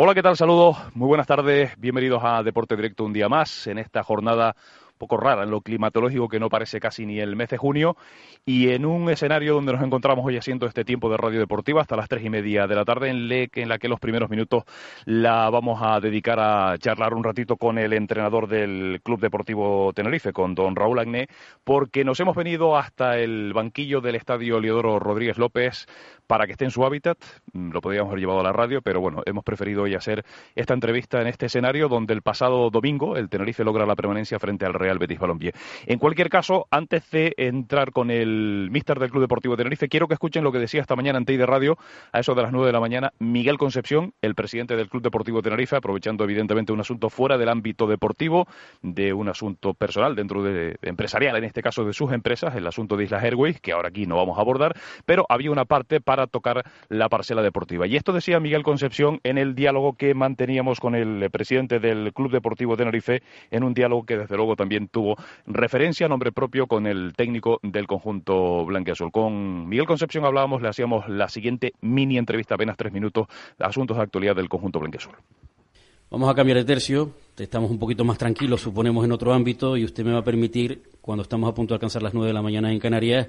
Hola, ¿qué tal? Saludos, muy buenas tardes, bienvenidos a Deporte Directo un día más en esta jornada poco rara en lo climatológico que no parece casi ni el mes de junio y en un escenario donde nos encontramos hoy haciendo este tiempo de radio deportiva hasta las tres y media de la tarde en, en la que los primeros minutos la vamos a dedicar a charlar un ratito con el entrenador del Club Deportivo Tenerife, con don Raúl Agné, porque nos hemos venido hasta el banquillo del Estadio Leodoro Rodríguez López para que esté en su hábitat. Mm, lo podríamos haber llevado a la radio, pero bueno, hemos preferido hoy hacer esta entrevista en este escenario donde el pasado domingo el Tenerife logra la permanencia frente al Real Betis Balompié. En cualquier caso, antes de entrar con el míster del Club Deportivo Tenerife, quiero que escuchen lo que decía esta mañana en TEI de Radio, a eso de las nueve de la mañana, Miguel Concepción, el presidente del Club Deportivo Tenerife, aprovechando evidentemente un asunto fuera del ámbito deportivo, de un asunto personal dentro de empresarial, en este caso de sus empresas, el asunto de Islas Airways, que ahora aquí no vamos a abordar, pero había una parte para tocar la parcela deportiva. Y esto decía Miguel Concepción en el diálogo que manteníamos con el presidente del Club Deportivo Tenerife, en un diálogo que desde luego también tuvo referencia a nombre propio con el técnico del conjunto blanqueazul. Con Miguel Concepción hablábamos, le hacíamos la siguiente mini entrevista, apenas tres minutos, asuntos de actualidad del conjunto blanqueazul. Vamos a cambiar de tercio, estamos un poquito más tranquilos, suponemos, en otro ámbito, y usted me va a permitir, cuando estamos a punto de alcanzar las nueve de la mañana en Canarias,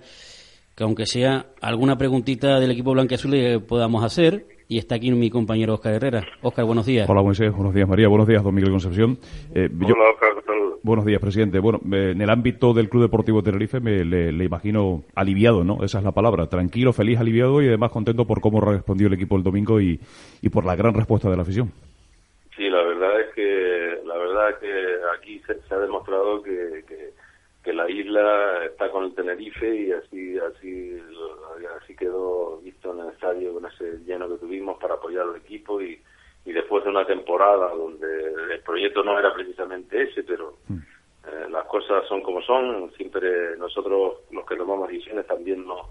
que aunque sea alguna preguntita del equipo blanqueazul le podamos hacer, y está aquí mi compañero Oscar Herrera. Oscar, buenos días. Hola, buenos días, buenos días María, buenos días don Miguel Concepción. Eh, Hola, Oscar, Buenos días, presidente. Bueno, en el ámbito del Club Deportivo Tenerife me le, imagino aliviado, ¿no? Esa es la palabra. Tranquilo, feliz, aliviado y además contento por cómo respondió el equipo el domingo y, y por la gran respuesta de la afición. Sí, la verdad es que la verdad es que aquí se, ha demostrado que, que, la isla está con el Tenerife y así así quedó visto en el estadio con ese lleno que tuvimos para apoyar al equipo y y después de una temporada donde el proyecto no era precisamente ese, pero mm. eh, las cosas son como son, siempre nosotros los que tomamos decisiones también nos,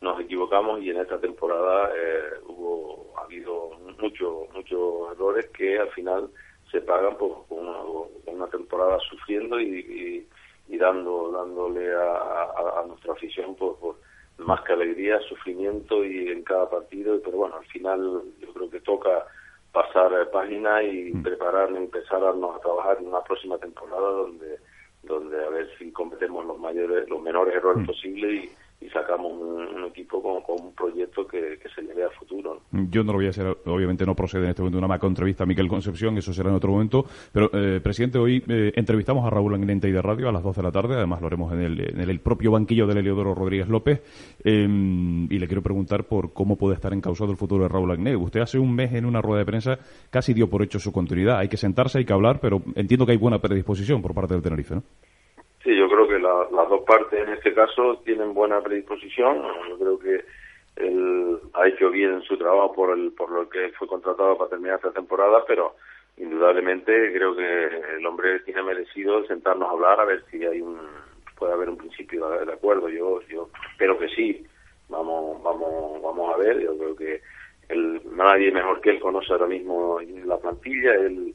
nos equivocamos y en esta temporada eh, hubo ha habido muchos muchos errores que al final se pagan por, una, una, temporada sufriendo y, y, dando dándole a, a, nuestra afición por, por más que alegría, sufrimiento y en cada partido, pero bueno, al final yo creo que toca pasar página y mm. prepararnos, empezar a trabajar en una próxima temporada donde donde a ver si cometemos los mayores, los menores errores mm. posibles y, y sacamos un, equipo con, un proyecto que, que, se lleve a futuro. Yo no lo voy a hacer, obviamente no procede en este momento una macro entrevista a Miquel Concepción, eso será en otro momento, pero eh, presidente, hoy eh, entrevistamos a Raúl Anguinente y de Radio a las 12 de la tarde, además lo haremos en el, propio banquillo del Heliodoro Rodríguez López, em, y le quiero preguntar por cómo puede estar encausado el futuro de Raúl Agné. Usted hace un mes en una rueda de prensa casi dio por hecho su continuidad, hay que sentarse, hay que hablar, pero entiendo que hay buena predisposición por parte del Tenerife, ¿no? Sí, yo creo que las dos partes en este caso tienen buena predisposición. Yo creo que él ha hecho bien su trabajo por el por lo que fue contratado para terminar esta temporada, pero indudablemente creo que el hombre tiene merecido sentarnos a hablar a ver si hay un puede haber un principio de, acuerdo. Yo yo espero que sí. Vamos vamos vamos a ver. Yo creo que el, nadie mejor que él conoce ahora mismo la plantilla. El,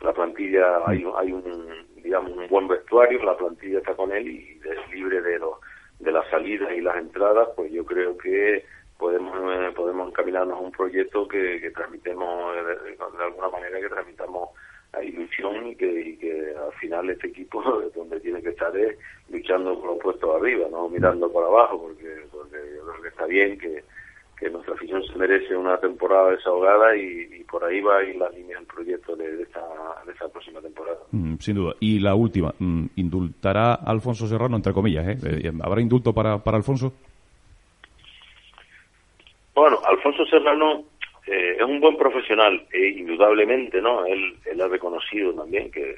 la plantilla hay hay un digamos, un buen vestuario, la plantilla está con él y es libre de, lo, de las salidas y las entradas, pues yo creo que podemos eh, podemos encaminarnos a un proyecto que, que transmitemos eh, de, alguna manera que transmitamos a ilusión y que, que al final este equipo donde tiene que estar es luchando por los puestos arriba, no mirando por abajo, porque, porque yo creo que está bien que que nuestra afición se merece una temporada desahogada y, por ahí va a ir la línea del proyecto de, esta, de esta próxima temporada. Mm, sin duda. Y la última, mm, ¿indultará Alfonso Serrano, entre comillas? ¿eh? eh ¿Habrá indulto para, para Alfonso? Bueno, Alfonso Serrano eh, es un buen profesional, e indudablemente, ¿no? Él, él ha reconocido también que,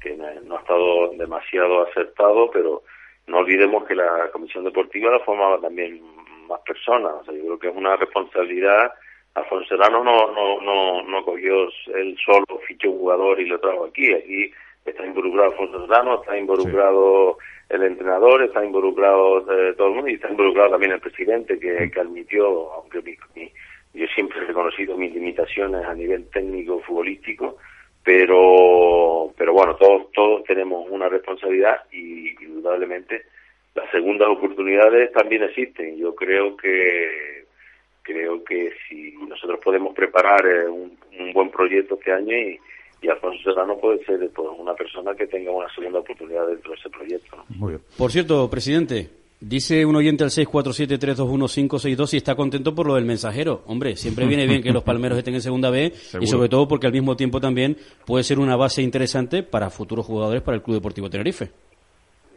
que no ha estado demasiado acertado, pero no olvidemos que la Comisión Deportiva la formaba también más personas. O sea, yo creo que es una responsabilidad. Alfonso Serrano no, no, no, no cogió él solo, fichó un jugador y lo trajo aquí. Aquí está involucrado Alfonso Serrano, está involucrado el entrenador, está involucrado eh, todo el mundo y está involucrado también el presidente que, que admitió, aunque yo siempre he reconocido mis limitaciones a nivel técnico futbolístico, pero pero bueno, todos todos tenemos una responsabilidad y indudablemente las segundas oportunidades también existen. Yo creo que creo que si nosotros podemos preparar eh, un, un buen proyecto este año y, y Alfonso Serrano puede ser pues, una persona que tenga una segunda oportunidad dentro de ese proyecto. Muy bien. Por cierto, presidente, dice un oyente al 647-321-562 y está contento por lo del mensajero. Hombre, siempre viene bien que los palmeros estén en segunda B y sobre todo porque al mismo tiempo también puede ser una base interesante para futuros jugadores para el Club Deportivo Tenerife.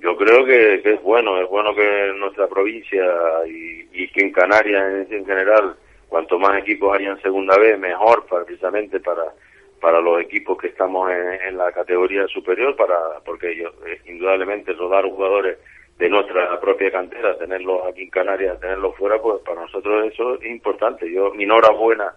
Yo creo que, es bueno, es bueno que en nuestra provincia y, que en Canarias en, general, cuanto más equipos haya segunda B, mejor precisamente para para los equipos que estamos en, la categoría superior, para porque ellos, eh, indudablemente rodar jugadores de nuestra propia cantera, tenerlos aquí en Canarias, tenerlos fuera, pues para nosotros eso es importante. Yo, mi enhorabuena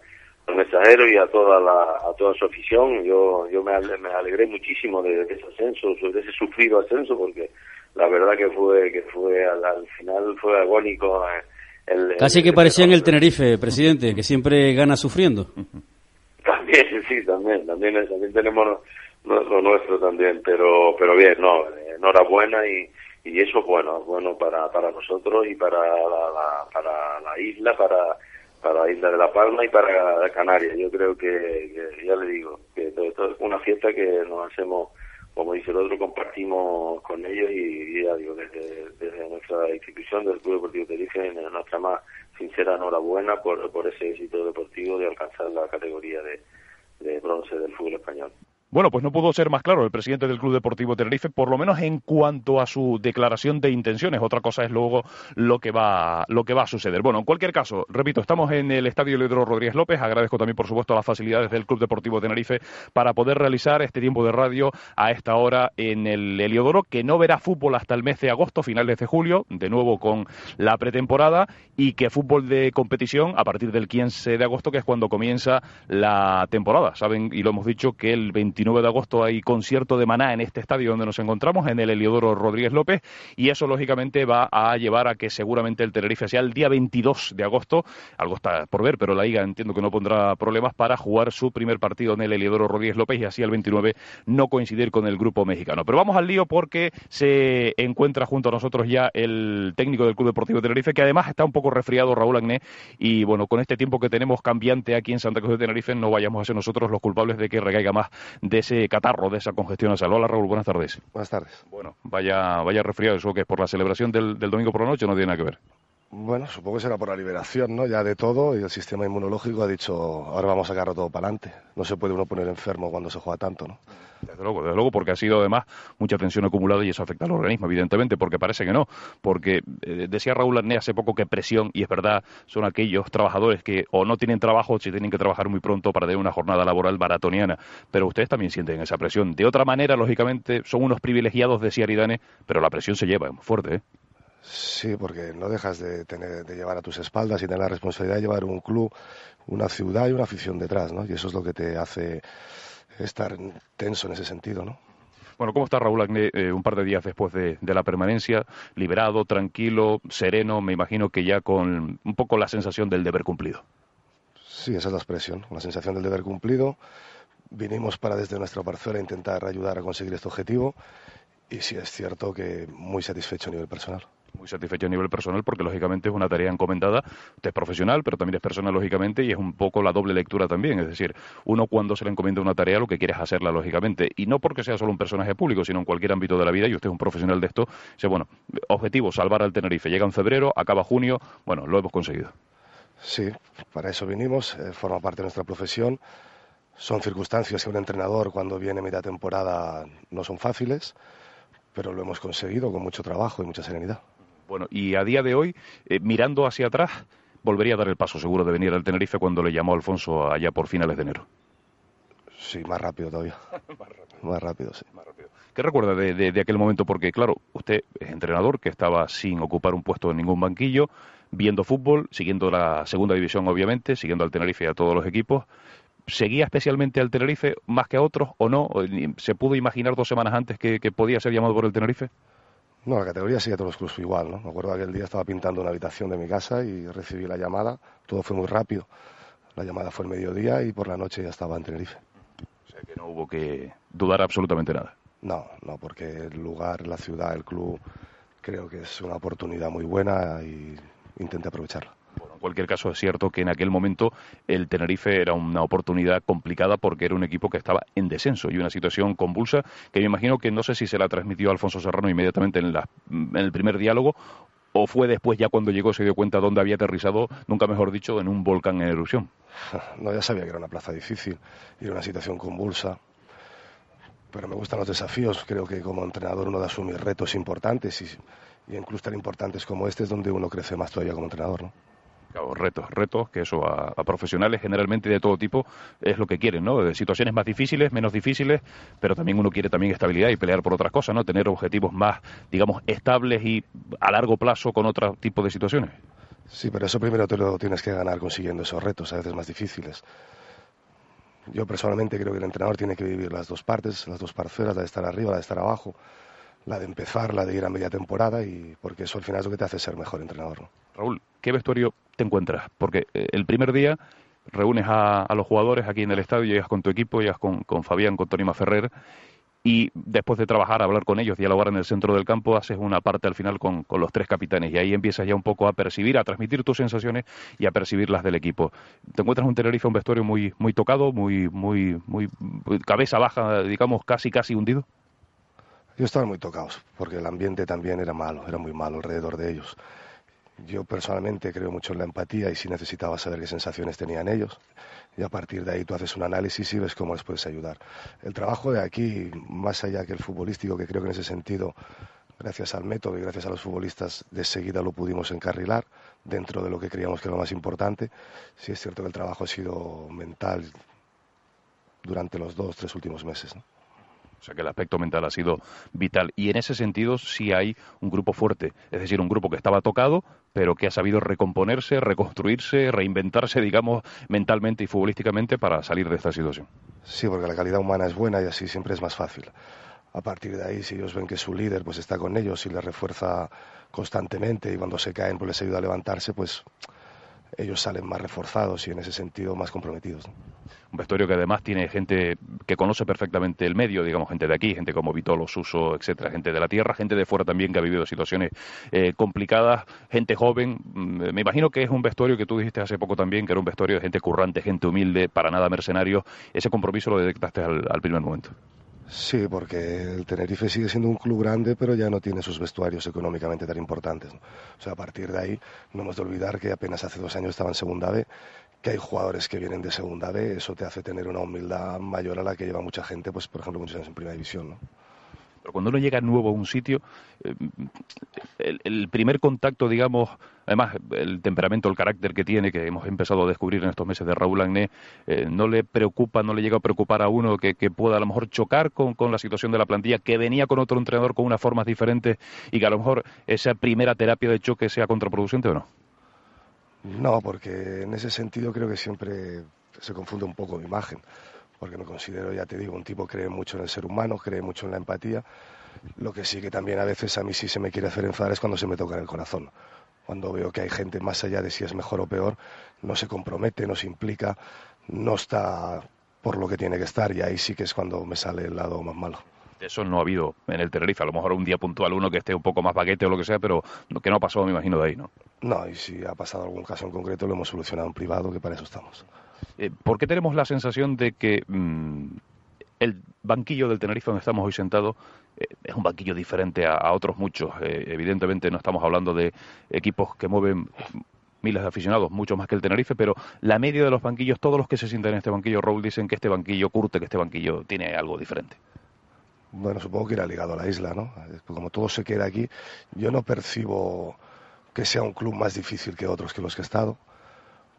al mensajero y a toda la, a toda su afición. Yo, yo me, me alegré muchísimo de, ese ascenso, de ese sufrido ascenso, porque la verdad que fue, que fue al, final fue agónico. Eh, el, Casi que parecía en el Tenerife, presidente, que siempre gana sufriendo. También, sí, también, también, también tenemos lo nuestro también, pero, pero bien, no, enhorabuena y, y eso es bueno, bueno para, para nosotros y para la, para la isla, para, para la isla de La Palma y para Canarias. Yo creo que, ya le digo, que esto es una fiesta que nos hacemos, como dice el otro, compartimos con ellos y, ya digo, desde, nuestra institución del Club Deportivo Tenerife, nuestra más sincera enhorabuena por, por ese éxito deportivo de alcanzar la categoría de bronce del fútbol español. Bueno, pues no pudo ser más claro el presidente del Club Deportivo Tenerife, por lo menos en cuanto a su declaración de intenciones. Otra cosa es luego lo que va, lo que va a suceder. Bueno, en cualquier caso, repito, estamos en el Estadio Leodoro Rodríguez López. Agradezco también, por supuesto, las facilidades del Club Deportivo Tenerife para poder realizar este tiempo de radio a esta hora en el Heliodoro, que no verá fútbol hasta el mes de agosto, finales de julio, de nuevo con la pretemporada, y que fútbol de competición a partir del 15 de agosto, que es cuando comienza la temporada. Saben, y lo hemos dicho, que el 20 29 de agosto hay concierto de Maná en este estadio donde nos encontramos, en el Heliodoro Rodríguez López, y eso lógicamente va a llevar a que seguramente el Tenerife sea el día 22 de agosto, algo está por ver, pero la IGA entiendo que no pondrá problemas para jugar su primer partido en el Heliodoro Rodríguez López y así el 29 no coincidir con el grupo mexicano. Pero vamos al lío porque se encuentra junto a nosotros ya el técnico del Club Deportivo Tenerife, que además está un poco resfriado, Raúl Agné, y bueno, con este tiempo que tenemos cambiante aquí en Santa Cruz de Tenerife, no vayamos a ser nosotros los culpables de que recaiga más de ese catarro, de esa congestión nasal. Hola Raúl, buenas tardes. Buenas tardes. Bueno, vaya, vaya resfriado, eso que es por la celebración del, del domingo por la noche no tiene nada que ver. Bueno, supongo que será por la liberación, ¿no? Ya de todo y el sistema inmunológico ha dicho, ahora vamos a sacarlo todo para adelante. No se puede uno poner enfermo cuando se juega tanto, ¿no? Desde luego, desde luego, porque ha sido además mucha tensión acumulada y eso afecta al organismo, evidentemente, porque parece que no. Porque eh, decía Raúl Arné hace poco que presión, y es verdad, son aquellos trabajadores que o no tienen trabajo o si tienen que trabajar muy pronto para tener una jornada laboral maratoniana. Pero ustedes también sienten esa presión. De otra manera, lógicamente, son unos privilegiados de Siaridane, pero la presión se lleva, es fuerte, ¿eh? Sí, porque no dejas de, tener, de llevar a tus espaldas y tener la responsabilidad de llevar un club, una ciudad y una afición detrás, ¿no? Y eso es lo que te hace estar tenso en ese sentido, ¿no? Bueno, ¿cómo está Raúl Agné eh, un par de días después de, la permanencia? Liberado, tranquilo, sereno, me imagino que ya con un poco la sensación del deber cumplido. Sí, esa es la expresión, la sensación del deber cumplido. Vinimos para desde nuestra parcela intentar ayudar a conseguir este objetivo y sí es cierto que muy satisfecho a nivel personal muy satisfecho a nivel personal porque lógicamente es una tarea encomendada, usted es profesional, pero también es personal lógicamente y es un poco la doble lectura también, es decir, uno cuando se le encomienda una tarea lo que quiere es hacerla lógicamente y no porque sea solo un personaje público, sino en cualquier ámbito de la vida y usted es un profesional de esto, dice, bueno, objetivo, salvar al Tenerife, llega en febrero, acaba junio, bueno, lo hemos conseguido. Sí, para eso vinimos, eh, forma parte de nuestra profesión. Son circunstancias que un entrenador cuando viene media temporada no son fáciles, pero lo hemos conseguido con mucho trabajo y mucha serenidad. Bueno, y a día de hoy, eh, mirando hacia atrás, volvería a dar el paso seguro de venir al Tenerife cuando le llamó Alfonso allá por finales de enero. Sí, más rápido todavía. más, rápido. sí. ¿Qué recuerda de, aquel momento? Porque, claro, usted es entrenador que estaba sin ocupar un puesto en ningún banquillo, viendo fútbol, siguiendo la segunda división, obviamente, siguiendo al Tenerife y a todos los equipos. ¿Seguía especialmente al Tenerife más que a otros o no? ¿Se pudo imaginar dos semanas antes que podía ser llamado por el Tenerife? No, la categoría sigue a todos los clubes igual, ¿no? Me acuerdo que aquel día estaba pintando una habitación de mi casa y recibí la llamada. Todo fue muy rápido. La llamada fue el mediodía y por la noche ya estaba en Tenerife. O sea que no hubo que dudar absolutamente nada. No, no, porque el lugar, la ciudad, el club, creo que es una oportunidad muy buena y intenté aprovecharla cualquier caso es cierto que en aquel momento el Tenerife era una oportunidad complicada porque era un equipo que estaba en descenso y una situación convulsa que me imagino que no sé si se la transmitió Alfonso Serrano inmediatamente en, en el primer diálogo o fue después ya cuando llegó se dio cuenta dónde había aterrizado, nunca mejor dicho, en un volcán en erupción. No, ya sabía que era una plaza difícil y era una situación convulsa. Pero me gustan los desafíos. Creo que como entrenador uno da asumir retos importantes y, y incluso tan importantes como este es donde uno crece más todavía como entrenador. ¿no? Retos, retos que eso a, profesionales generalmente de todo tipo es lo que quieren, ¿no? De situaciones más difíciles, menos difíciles, pero también uno quiere también estabilidad y pelear por otras cosas, ¿no? Tener objetivos más, digamos, estables y a largo plazo con otro tipo de situaciones. Sí, pero eso primero te lo tienes que ganar consiguiendo esos retos, a veces más difíciles. Yo personalmente creo que el entrenador tiene que vivir las dos partes, las dos parcelas, la de estar arriba, la de estar abajo, la de empezar, la de ir a media temporada, y porque eso al final es lo que te hace ser mejor entrenador. Raúl, ¿qué vestuario te encuentras? Porque eh, el primer día reúnes a, los jugadores aquí en el estadio, llegas con tu equipo, llegas con, Fabián, con Tony Ferrer, y después de trabajar, hablar con ellos, dialogar en el centro del campo, haces una parte al final con, los tres capitanes y ahí empiezas ya un poco a percibir, a transmitir tus sensaciones y a percibir las del equipo. Te encuentras un Tenerife, un vestuario muy, muy tocado, muy, muy, muy cabeza baja, digamos, casi, casi hundido. Yo estaba muy tocados, porque el ambiente también era malo, era muy malo alrededor de ellos. Yo personalmente creo mucho en la empatía y sí necesitaba saber qué sensaciones tenían ellos. Y a partir de ahí tú haces un análisis y ves cómo les puedes ayudar. El trabajo de aquí, más allá que el futbolístico, que creo que en ese sentido, gracias al método y gracias a los futbolistas, de seguida lo pudimos encarrilar dentro de lo que creíamos que era lo más importante. Sí es cierto que el trabajo ha sido mental durante los dos, tres últimos meses. O sea que el aspecto mental ha sido vital. Y en ese sentido sí hay un grupo fuerte, es decir, un grupo que estaba tocado, pero que ha sabido recomponerse, reconstruirse, reinventarse, digamos, mentalmente y futbolísticamente para salir de esta situación. Sí, porque la calidad humana es buena y así siempre es más fácil. A partir de ahí, si ellos ven que su líder pues está con ellos y les refuerza constantemente y cuando se caen pues les ayuda a levantarse, pues ellos salen más reforzados y en ese sentido más comprometidos. Un vestuario que además tiene gente que conoce perfectamente el medio, digamos, gente de aquí, gente como Vitolo, Suso, etcétera, gente de la tierra, gente de fuera también que ha vivido situaciones eh, complicadas, gente joven. Mm, me imagino que es un vestuario que tú dijiste hace poco también, que era un vestuario de gente currante, gente humilde, para nada mercenario. Ese compromiso lo detectaste al primer momento. Sí, porque el Tenerife sigue siendo un club grande, pero ya no tiene sus vestuarios económicamente tan importantes. O sea, a partir de ahí, no hemos de olvidar que apenas hace dos años estaba en Segunda B, que hay jugadores que vienen de Segunda B, eso te hace tener una humildad mayor a la que lleva mucha gente, pues por ejemplo, muchos años en Primera División, ¿no? Pero cuando uno llega nuevo a un sitio, eh, el, primer contacto, digamos, además el temperamento, el carácter que tiene, que hemos empezado a descubrir en estos meses de Raúl Agné, eh, no le preocupa, no le llega a preocupar a uno que, pueda a lo mejor chocar con, la situación de la plantilla, que venía con otro entrenador con unas formas diferentes y que a lo mejor esa primera terapia de choque sea contraproducente o no. No, porque en ese sentido creo que siempre se confunde un poco mi imagen porque me considero, ya te digo, un tipo que cree mucho en el ser humano, cree mucho en la empatía. Lo que sí que también a veces a mí sí se me quiere hacer enfadar es cuando se me toca en el corazón. Cuando veo que hay gente más allá de si es mejor o peor, no se compromete, no se implica, no está por lo que tiene que estar y ahí sí que es cuando me sale el lado más malo eso no ha habido en el Tenerife. A lo mejor un día puntual uno que esté un poco más paquete o lo que sea, pero que no ha pasado, me imagino, de ahí, ¿no? No, y si ha pasado algún caso en concreto, lo hemos solucionado en privado, que para eso estamos. Eh, ¿Por qué tenemos la sensación de que mm, el banquillo del Tenerife donde estamos hoy sentados eh, es un banquillo diferente a, otros muchos? Eh, evidentemente no estamos hablando de equipos que mueven miles de aficionados, mucho más que el Tenerife, pero la media de los banquillos, todos los que se sientan en este banquillo, Raúl, dicen que este banquillo curte, que este banquillo tiene algo diferente. Bueno, supongo que irá ligado a la isla, ¿no? Como todo se queda aquí, yo no percibo que sea un club más difícil que otros que los que he estado,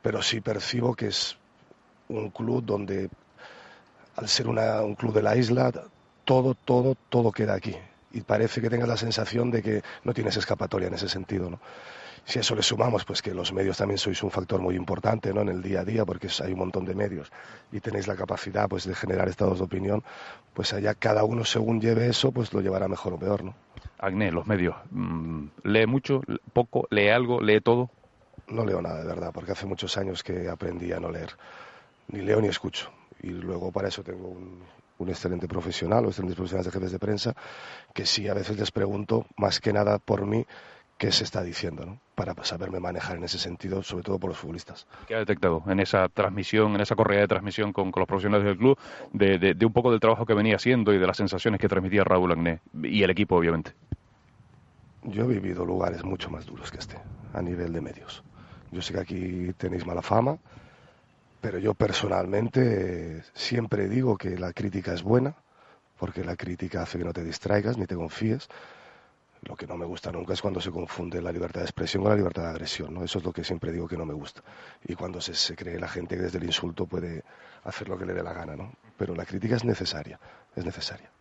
pero sí percibo que es un club donde, al ser un club de la isla, todo, todo, todo queda aquí. Y parece que tengas la sensación de que no tienes escapatoria en ese sentido, ¿no? Si a eso le sumamos, pues que los medios también sois un factor muy importante ¿no? en el día a día, porque hay un montón de medios y tenéis la capacidad pues, de generar estados de opinión, pues allá cada uno según lleve eso, pues lo llevará mejor o peor. ¿no? Agne, los medios, mm, ¿lee mucho, poco, lee algo, lee todo? No leo nada, de verdad, porque hace muchos años que aprendí a no leer ni leo ni escucho. Y luego para eso tengo un, un excelente profesional o excelentes profesionales de jefes de prensa que sí a veces les pregunto más que nada por mí qué se está diciendo, ¿no? para saberme manejar en ese sentido, sobre todo por los futbolistas. ¿Qué ha detectado en esa transmisión, en esa correa de transmisión con, los profesionales del club, de, un poco del trabajo que venía haciendo y de las sensaciones que transmitía Raúl Agné y el equipo, obviamente? Yo he vivido lugares mucho más duros que este, a nivel de medios. Yo sé que aquí tenéis mala fama, pero yo personalmente siempre digo que la crítica es buena, porque la crítica hace que no te distraigas ni te confíes lo que no me gusta nunca es cuando se confunde la libertad de expresión con la libertad de agresión, ¿no? Eso es lo que siempre digo que no me gusta. Y cuando se, cree la gente que desde el insulto puede hacer lo que le dé la gana, ¿no? Pero la crítica es necesaria, es necesaria.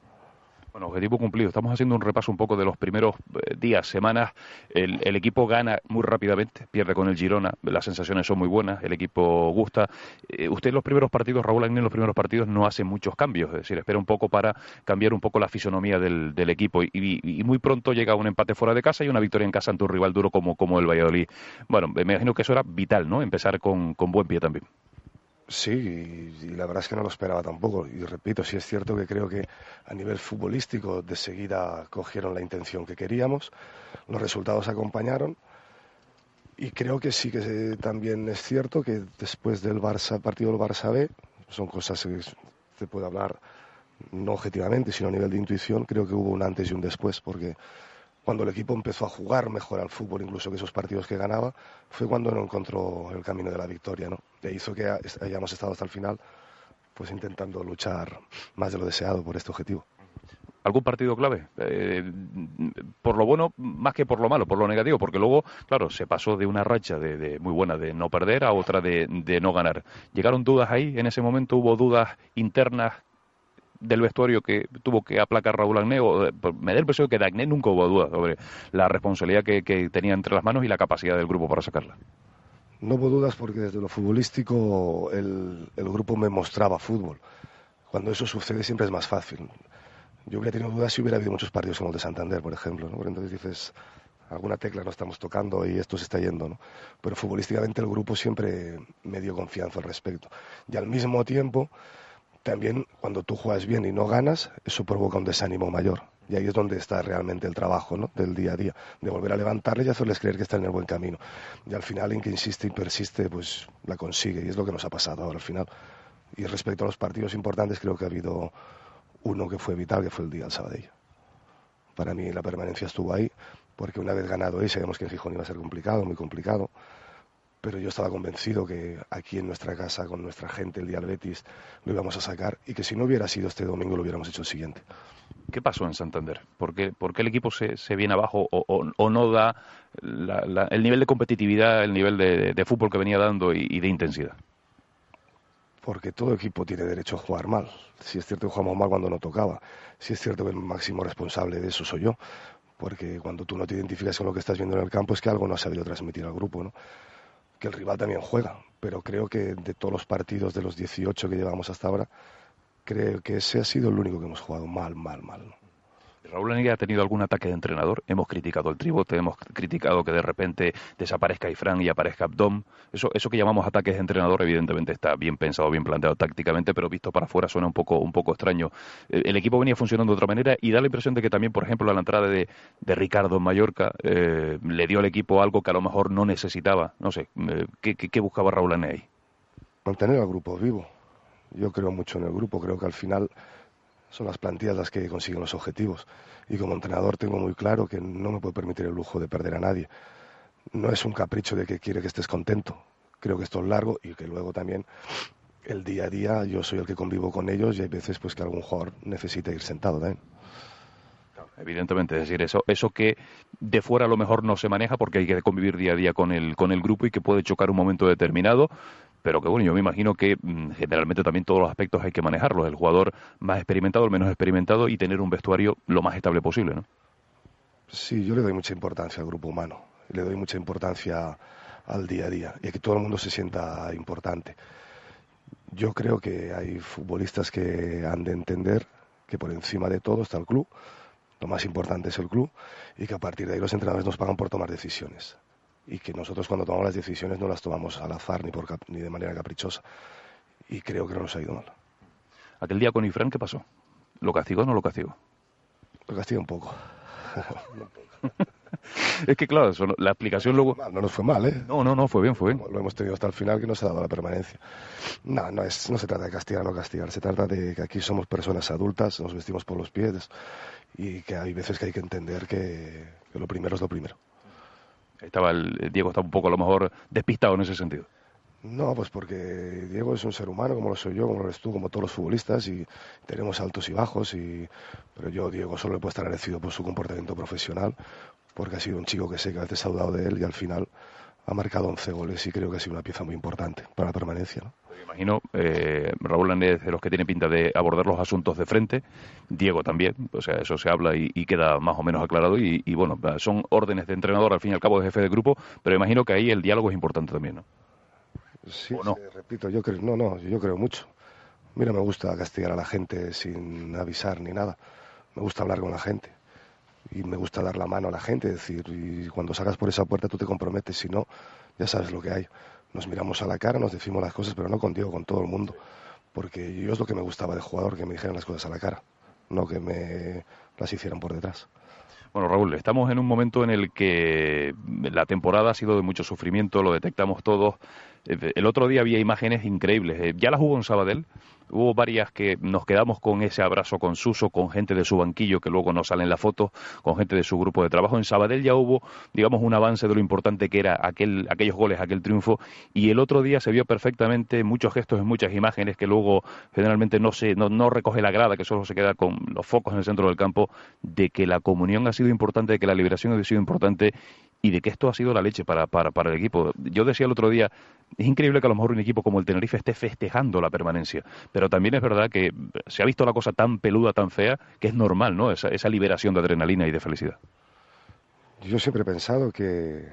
Bueno, objetivo cumplido. Estamos haciendo un repaso un poco de los primeros eh, días, semanas. El, equipo gana muy rápidamente, pierde con el Girona, las sensaciones son muy buenas, el equipo gusta. Eh, usted en los primeros partidos, Raúl Agné en los primeros partidos no hace muchos cambios, es decir, espera un poco para cambiar un poco la fisonomía del, equipo y, muy pronto llega un empate fuera de casa y una victoria en casa ante un rival duro como, como el Valladolid. Bueno, me imagino que eso era vital, ¿no? Empezar con buen pie también. Sí, y, la verdad es que no lo esperaba tampoco. Y repito, sí es cierto que creo que a nivel futbolístico de seguida cogieron la intención que queríamos, los resultados acompañaron. Y creo que sí que también es cierto que después del Barça, partido del Barça B, son cosas que se puede hablar no objetivamente, sino a nivel de intuición, creo que hubo un antes y un después, porque cuando el equipo empezó a jugar mejor al fútbol, incluso que esos partidos que ganaba, fue cuando no encontró el camino de la victoria, ¿no? E hizo que hayamos estado hasta el final, pues intentando luchar más de lo deseado por este objetivo. ¿Algún partido clave? Eh, por lo bueno, más que por lo malo, por lo negativo, porque luego, claro, se pasó de una racha de, muy buena de no perder a otra de, de no ganar. ¿Llegaron dudas ahí? ¿En ese momento hubo dudas internas del vestuario que tuvo que aplacar Raúl Agné, eh, pues, me da el impresión que de Agné nunca hubo dudas sobre la responsabilidad que, tenía entre las manos y la capacidad del grupo para sacarla. No hubo dudas porque desde lo futbolístico el, grupo me mostraba fútbol. Cuando eso sucede siempre es más fácil. Yo hubiera tenido dudas si hubiera habido muchos partidos como el de Santander, por ejemplo. ¿no? entonces dices, alguna tecla no estamos tocando y esto se está yendo. ¿no? Pero futbolísticamente el grupo siempre me dio confianza al respecto. Y al mismo tiempo también cuando tú juegas bien y no ganas, eso provoca un desánimo mayor. Y ahí es donde está realmente el trabajo ¿no? del día a día, de volver a levantarles y hacerles creer que están en el buen camino. Y al final, en que insiste y persiste, pues la consigue. Y es lo que nos ha pasado ahora al final. Y respecto a los partidos importantes, creo que ha habido uno que fue vital, que fue el día del Sabadell. Para mí la permanencia estuvo ahí, porque una vez ganado ahí, sabíamos que en Gijón iba a ser complicado, muy complicado pero yo estaba convencido que aquí en nuestra casa, con nuestra gente, el día del Betis, lo íbamos a sacar y que si no hubiera sido este domingo lo hubiéramos hecho el siguiente. ¿Qué pasó en Santander? ¿Por qué, el equipo se, viene abajo o, no da el nivel de competitividad, el nivel de, fútbol que venía dando y, de intensidad? Porque todo equipo tiene derecho a jugar mal. Si es cierto que jugamos mal cuando no tocaba, si es cierto que el máximo responsable de eso soy yo, porque cuando tú no te identificas con lo que estás viendo en el campo es que algo no ha sabido transmitir al grupo, ¿no? Que el rival también juega, pero creo que de todos los partidos de los 18 que llevamos hasta ahora, creo que ese ha sido el único que hemos jugado mal, mal, mal. Raúl Aniguia ha tenido algún ataque de entrenador. Hemos criticado el tribote, hemos criticado que de repente desaparezca Ifran y aparezca Abdom. Eso, eso que llamamos ataques de entrenador, evidentemente está bien pensado, bien planteado tácticamente, pero visto para afuera suena un poco, un poco extraño. Eh, el equipo venía funcionando de otra manera y da la impresión de que también, por ejemplo, la entrada de, Ricardo en Mallorca eh, le dio al equipo algo que a lo mejor no necesitaba. No sé, eh, ¿qué, buscaba Raúl Aniguia ahí? Mantener al grupo vivo. Yo creo mucho en el grupo, creo que al final son las plantillas las que consiguen los objetivos. Y como entrenador tengo muy claro que no me puedo permitir el lujo de perder a nadie. No es un capricho de que quiere que estés contento. Creo que esto es largo y que luego también el día a día yo soy el que convivo con ellos y hay veces pues que algún jugador necesita ir sentado también. Evidentemente, es decir, eso, eso que de fuera a lo mejor no se maneja porque hay que convivir día a día con el, con el grupo y que puede chocar un momento determinado, pero que bueno, yo me imagino que mm, generalmente también todos los aspectos hay que manejarlos, el jugador más experimentado, el menos experimentado y tener un vestuario lo más estable posible, ¿no? Sí, yo le doy mucha importancia al grupo humano, le doy mucha importancia al día a día. Y a que todo el mundo se sienta importante. Yo creo que hay futbolistas que han de entender que por encima de todo está el club, lo más importante es el club y que a partir de ahí los entrenadores nos pagan por tomar decisiones y que nosotros cuando tomamos las decisiones no las tomamos al azar ni, por, ni de manera caprichosa. Y creo que no nos ha ido mal. Aquel día con Ifran, ¿qué pasó? ¿Lo castigó o no lo castigó? Lo castigó un poco. es que claro, la explicación luego... No, nos fue mal, ¿eh? No, no, no, fue bien, fue bien. Lo hemos tenido hasta el final que no se ha dado la permanencia. No, no, es, no se trata de castigar o no castigar, se trata de que aquí somos personas adultas, nos vestimos por los pies y que hay veces que hay que entender que, lo primero es lo primero. Estaba el, Diego está un poco a lo mejor despistado en ese sentido. No, pues porque Diego es un ser humano, como lo soy yo, como lo eres tú, como todos los futbolistas, y tenemos altos y bajos, y... pero yo, Diego, solo le puedo estar agradecido por su comportamiento profesional, porque ha sido un chico que sé que a veces ha dudado de él y al final ha marcado 11 goles y creo que ha sido una pieza muy importante para la permanencia. ¿no? Me imagino, eh, Raúl Andrés de los que tiene pinta de abordar los asuntos de frente, Diego también, o sea, eso se habla y, queda más o menos aclarado y, y, bueno, son órdenes de entrenador al fin y al cabo de jefe de grupo, pero imagino que ahí el diálogo es importante también, ¿no? Sí, repito, yo creo, no, no, yo creo mucho. Mira, me gusta castigar a la gente sin avisar ni nada. Me gusta hablar con la gente y me gusta dar la mano a la gente, decir, y cuando salgas por esa puerta tú te comprometes, si no, ya sabes lo que hay. Nos miramos a la cara, nos decimos las cosas, pero no contigo, con todo el mundo. Porque yo es lo que me gustaba de jugador, que me dijeran las cosas a la cara, no que me las hicieran por detrás. Bueno, Raúl, estamos en un momento en el que la temporada ha sido de mucho sufrimiento, lo detectamos todos. Eh, el otro día había imágenes increíbles. Eh, ya las hubo en Sabadell. Hubo varias que nos quedamos con ese abrazo con Suso, con gente de su banquillo que luego nos sale en la foto, con gente de su grupo de trabajo. En Sabadell ya hubo, digamos, un avance de lo importante que era aquel, aquellos goles, aquel triunfo. Y el otro día se vio perfectamente muchos gestos en muchas imágenes que luego generalmente no, se, no, no recoge la grada, que solo se queda con los focos en el centro del campo, de que la comunión ha sido importante, de que la liberación ha sido importante y de que esto ha sido la leche para, para, para el equipo. Yo decía el otro día, es increíble que a lo mejor un equipo como el Tenerife esté festejando la permanencia, pero también es verdad que se ha visto la cosa tan peluda, tan fea, que es normal, ¿no? Esa, esa liberación de adrenalina y de felicidad. Yo siempre he pensado que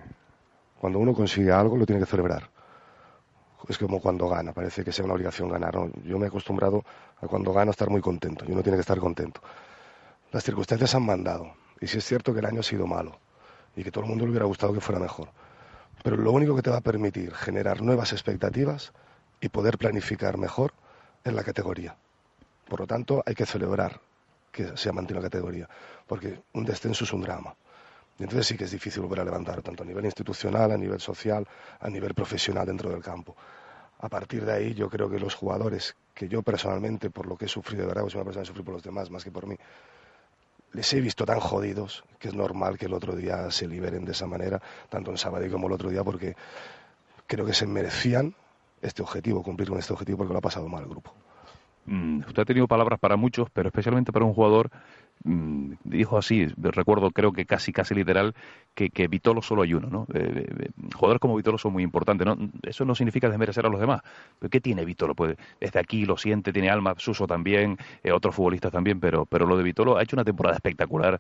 cuando uno consigue algo lo tiene que celebrar. Es como cuando gana, parece que sea una obligación ganar. Yo me he acostumbrado a cuando gano estar muy contento y uno tiene que estar contento. Las circunstancias han mandado y si es cierto que el año ha sido malo y que todo el mundo le hubiera gustado que fuera mejor. Pero lo único que te va a permitir generar nuevas expectativas y poder planificar mejor es la categoría. Por lo tanto, hay que celebrar que se ha mantenido la categoría, porque un descenso es un drama. Y entonces sí que es difícil volver a levantar, tanto a nivel institucional, a nivel social, a nivel profesional dentro del campo. A partir de ahí, yo creo que los jugadores, que yo personalmente, por lo que he sufrido, de verdad, soy una persona que por los demás más que por mí, les he visto tan jodidos que es normal que el otro día se liberen de esa manera, tanto en Sabadell como el otro día, porque creo que se merecían este objetivo, cumplir con este objetivo, porque lo ha pasado mal el grupo. Mm, usted ha tenido palabras para muchos, pero especialmente para un jugador dijo así, recuerdo, creo que casi casi literal, que, que Vitolo solo hay uno, ¿no? Eh, eh, jugadores como Vitolo son muy importantes, ¿no? Eso no significa desmerecer a los demás. ¿Pero ¿Qué tiene Vitolo? Pues desde aquí lo siente, tiene alma, Suso también, eh, otros futbolistas también, pero, pero lo de Vitolo ha hecho una temporada espectacular,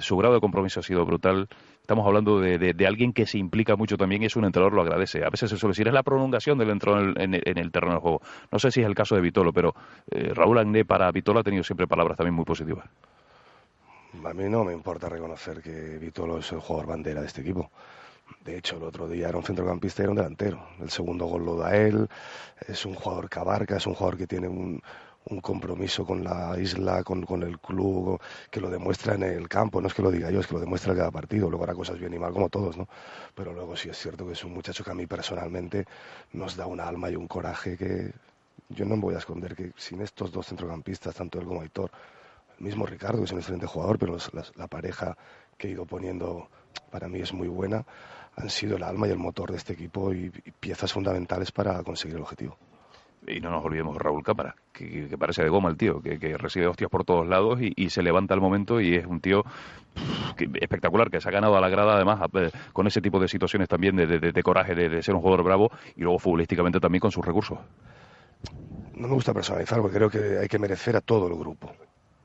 su grado de compromiso ha sido brutal. Estamos hablando de, de, alguien que se implica mucho también y es un entrenador lo agradece. A veces se suele decir, es la prolongación del entrenador en, el terreno de juego. No sé si es el caso de Vitolo, pero Raúl Agné para Vitolo ha tenido siempre palabras también muy positivas. A mí no me importa reconocer que Vitolo es el jugador bandera de este equipo. De hecho, el otro día era un centrocampista y era un delantero. El segundo gol lo da él. Es un jugador que abarca, es un jugador que tiene un, compromiso con la isla, con, el club, que lo demuestra en el campo. No es que lo diga yo, es que lo demuestra cada partido. Luego hará cosas bien y mal como todos, ¿no? Pero luego sí es cierto que es un muchacho que a mí personalmente nos da un alma y un coraje que yo no me voy a esconder que sin estos dos centrocampistas, tanto él como Aitor, mismo Ricardo, que es un excelente jugador, pero la, pareja que he ido poniendo para mí es muy buena, han sido el alma y el motor de este equipo y, piezas fundamentales para conseguir el objetivo. Y no nos olvidemos de Raúl Cámara, que, parece de goma el tío, que, recibe hostias por todos lados y, se levanta al momento y es un tío espectacular, que se ha ganado a la grada además con ese tipo de situaciones también de, coraje, de, ser un jugador bravo y luego futbolísticamente también con sus recursos. No me gusta personalizar porque creo que hay que merecer a todo el grupo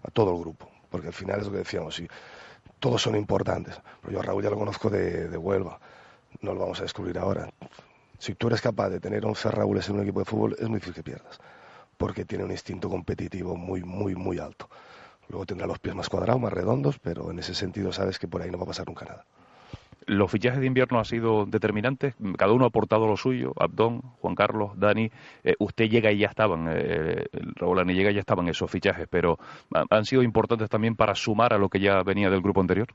a todo el grupo, porque al final es lo que decíamos, todos son importantes. Pero yo a Raúl ya lo conozco de, Huelva, no lo vamos a descubrir ahora. Si tú eres capaz de tener 11 Raúles en un equipo de fútbol, es muy difícil que pierdas, porque tiene un instinto competitivo muy, muy, muy alto. Luego tendrá los pies más cuadrados, más redondos, pero en ese sentido sabes que por ahí no va a pasar nunca nada. Los fichajes de invierno han sido determinantes, cada uno ha aportado lo suyo, Abdón, Juan Carlos, Dani, eh, usted llega y ya estaban, eh, Raúl Ani llega y ya estaban esos fichajes, pero ¿han sido importantes también para sumar a lo que ya venía del grupo anterior?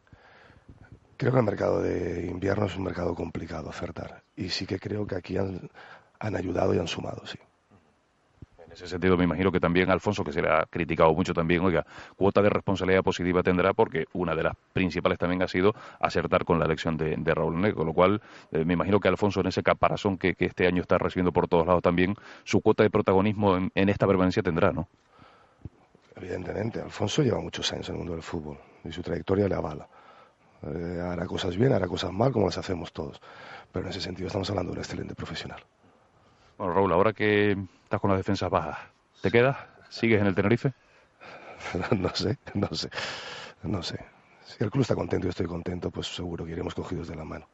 Creo que el mercado de invierno es un mercado complicado ofertar. Y sí que creo que aquí han, han ayudado y han sumado, sí. En ese sentido, me imagino que también Alfonso, que se le ha criticado mucho también, oiga, cuota de responsabilidad positiva tendrá porque una de las principales también ha sido acertar con la elección de, Raúl Negro, con lo cual eh, me imagino que Alfonso en ese caparazón que, este año está recibiendo por todos lados también, su cuota de protagonismo en, esta permanencia tendrá, ¿no? Evidentemente, Alfonso lleva muchos años en el mundo del fútbol y su trayectoria le avala. Eh, hará cosas bien, hará cosas mal, como las hacemos todos. Pero en ese sentido estamos hablando de un excelente profesional. Bueno, Raúl, ahora que estás con las defensas bajas, ¿te quedas? ¿Sigues en el Tenerife? no sé, no sé, no sé. Si el club está contento y yo estoy contento, pues seguro que iremos cogidos de la mano.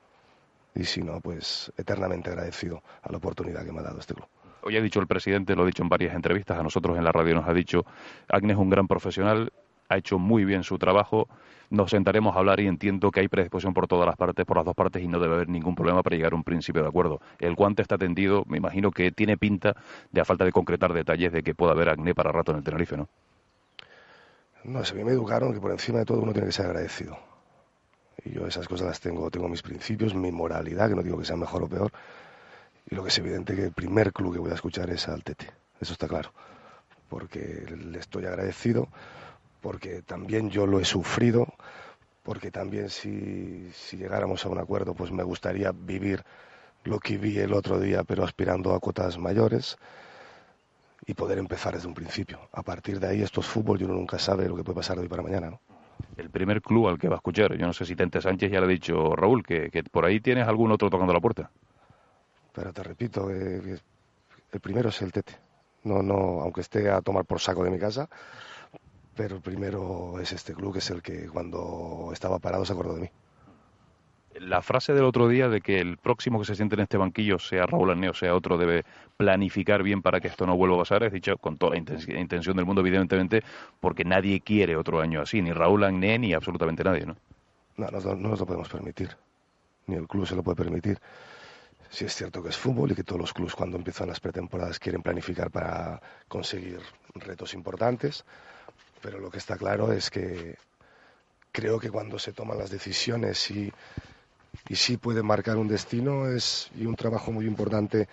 Y si no, pues eternamente agradecido a la oportunidad que me ha dado este club. Hoy ha dicho el presidente, lo ha dicho en varias entrevistas, a nosotros en la radio nos ha dicho, Agnes es un gran profesional, ha hecho muy bien su trabajo, nos sentaremos a hablar y entiendo que hay predisposición por todas las partes, por las dos partes, y no debe haber ningún problema para llegar a un principio de acuerdo. El guante está tendido, me imagino que tiene pinta de a falta de concretar detalles de que pueda haber acné para rato en el Tenerife, ¿no? No, sé, a mí me educaron que por encima de todo uno tiene que ser agradecido. Y yo esas cosas las tengo, tengo mis principios, mi moralidad, que no digo que sea mejor o peor. Y lo que es evidente que el primer club que voy a escuchar es al Tete, eso está claro. Porque le estoy agradecido porque también yo lo he sufrido, porque también si, llegáramos a un acuerdo, pues me gustaría vivir lo que vi el otro día, pero aspirando a cuotas mayores y poder empezar desde un principio. A partir de ahí, esto es fútbol y uno nunca sabe lo que puede pasar de hoy para mañana, ¿no? El primer club al que va a escuchar, yo no sé si Tente Sánchez ya le ha dicho, Raúl, que, por ahí tienes algún otro tocando la puerta. Pero te repito, el primero es el Tete. No, no, aunque esté a tomar por saco de mi casa, pero el primero es este club, que es el que cuando estaba parado se acordó de mí. La frase del otro día de que el próximo que se siente en este banquillo, sea Raúl Arneo, sea otro, debe planificar bien para que esto no vuelva a pasar, es dicho con toda la intención del mundo, evidentemente, porque nadie quiere otro año así, ni Raúl Arneo ni absolutamente nadie, ¿no? No, no, no nos lo podemos permitir, ni el club se lo puede permitir. Sí es cierto que es fútbol y que todos los clubes cuando empiezan las pretemporadas quieren planificar para conseguir retos importantes, pero lo que está claro es que creo que cuando se toman las decisiones y, y sí puede marcar un destino es, y un trabajo muy importante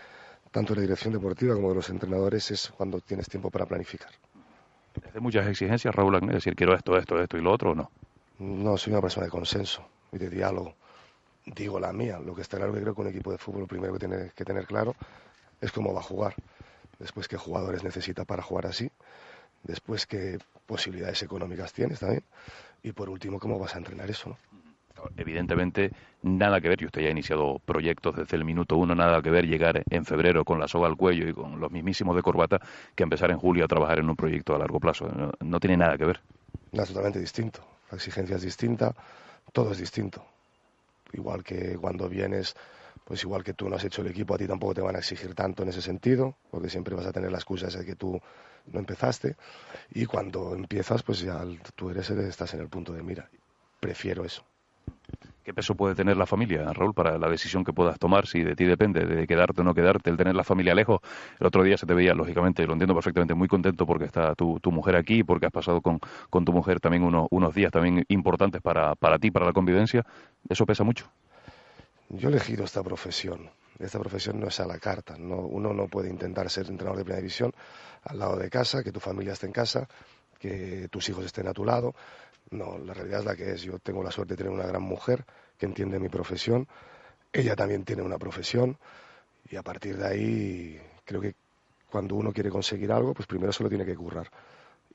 tanto de la dirección deportiva como de los entrenadores es cuando tienes tiempo para planificar. ¿Es muchas exigencias, Raúl Es decir, quiero esto, esto, esto y lo otro o no? No, soy una persona de consenso y de diálogo. Digo la mía. Lo que está claro que creo que un equipo de fútbol lo primero que tiene que tener claro es cómo va a jugar. Después qué jugadores necesita para jugar así después qué posibilidades económicas tienes también y por último cómo vas a entrenar eso. ¿no? Evidentemente, nada que ver, y usted ya ha iniciado proyectos desde el minuto uno, nada que ver llegar en febrero con la soga al cuello y con los mismísimos de corbata que empezar en julio a trabajar en un proyecto a largo plazo. No, tiene nada que ver. es totalmente distinto. La exigencia es distinta, todo es distinto. Igual que cuando vienes pues igual que tú no has hecho el equipo, a ti tampoco te van a exigir tanto en ese sentido, porque siempre vas a tener la excusa de que tú no empezaste. Y cuando empiezas, pues ya tú eres, estás en el punto de mira. Prefiero eso. ¿Qué peso puede tener la familia, Raúl, para la decisión que puedas tomar? Si de ti depende, de quedarte o no quedarte, el tener la familia lejos. El otro día se te veía, lógicamente, lo entiendo perfectamente, muy contento porque está tu, mujer aquí, porque has pasado con, tu mujer también unos días también importantes para, para ti, para la convivencia. ¿Eso pesa mucho? Yo he elegido esta profesión. Esta profesión no es a la carta. uno no puede intentar ser entrenador de primera división al lado de casa, que tu familia esté en casa, que tus hijos estén a tu lado. No, la realidad es la que es. Yo tengo la suerte de tener una gran mujer que entiende mi profesión. Ella también tiene una profesión y a partir de ahí creo que cuando uno quiere conseguir algo, pues primero se lo tiene que currar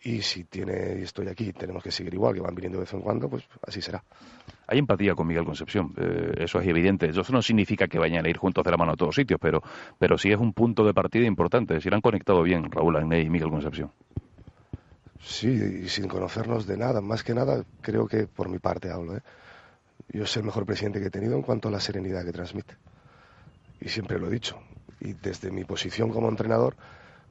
y si tiene y estoy aquí tenemos que seguir igual, que van viniendo de vez en cuando, pues así será. Hay empatía con Miguel Concepción, eh, eso es evidente. Eso no significa que vayan a ir juntos de la mano a todos sitios, pero, pero sí es un punto de partida importante. Si lo han conectado bien Raúl Agné y Miguel Concepción. Sí, y sin conocernos de nada. Más que nada, creo que por mi parte hablo. ¿eh? Yo soy el mejor presidente que he tenido en cuanto a la serenidad que transmite. Y siempre lo he dicho. Y desde mi posición como entrenador,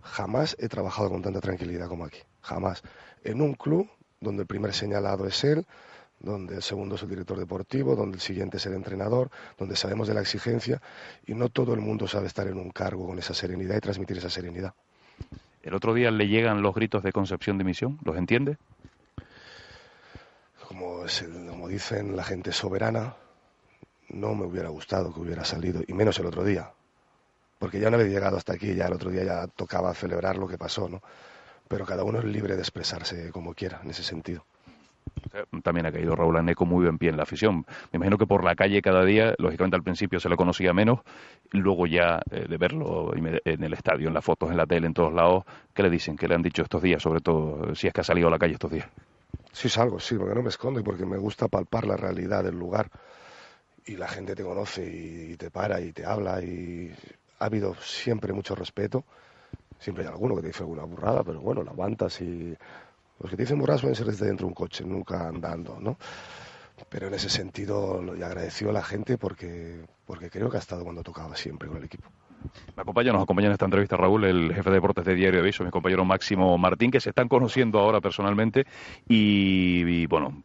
jamás he trabajado con tanta tranquilidad como aquí jamás. En un club donde el primer señalado es él, donde el segundo es el director deportivo, donde el siguiente es el entrenador, donde sabemos de la exigencia y no todo el mundo sabe estar en un cargo con esa serenidad y transmitir esa serenidad. ¿El otro día le llegan los gritos de concepción de misión? ¿Los entiende? como, como dicen la gente soberana, no me hubiera gustado que hubiera salido, y menos el otro día, porque ya no había llegado hasta aquí, ya el otro día ya tocaba celebrar lo que pasó, ¿no? Pero cada uno es libre de expresarse como quiera en ese sentido. También ha caído Raúl Aneco muy bien pie en la afición. Me imagino que por la calle cada día, lógicamente al principio se le conocía menos, luego ya eh, de verlo en el estadio, en las fotos, en la tele, en todos lados, ¿qué le dicen? ¿Qué le han dicho estos días? Sobre todo si es que ha salido a la calle estos días. Sí salgo, sí, porque no me escondo y porque me gusta palpar la realidad del lugar. Y la gente te conoce y te para y te habla y ha habido siempre mucho respeto. Siempre hay alguno que te dice alguna burrada, pero bueno, la aguantas y los que te dicen burradas pueden ser desde dentro de un coche, nunca andando, ¿no? Pero en ese sentido le agradeció a la gente porque, porque creo que ha estado cuando tocaba siempre con el equipo. Me acompaña, nos acompaña en esta entrevista Raúl, el jefe de deportes de Diario Aviso, mi compañero Máximo Martín, que se están conociendo ahora personalmente y, bueno,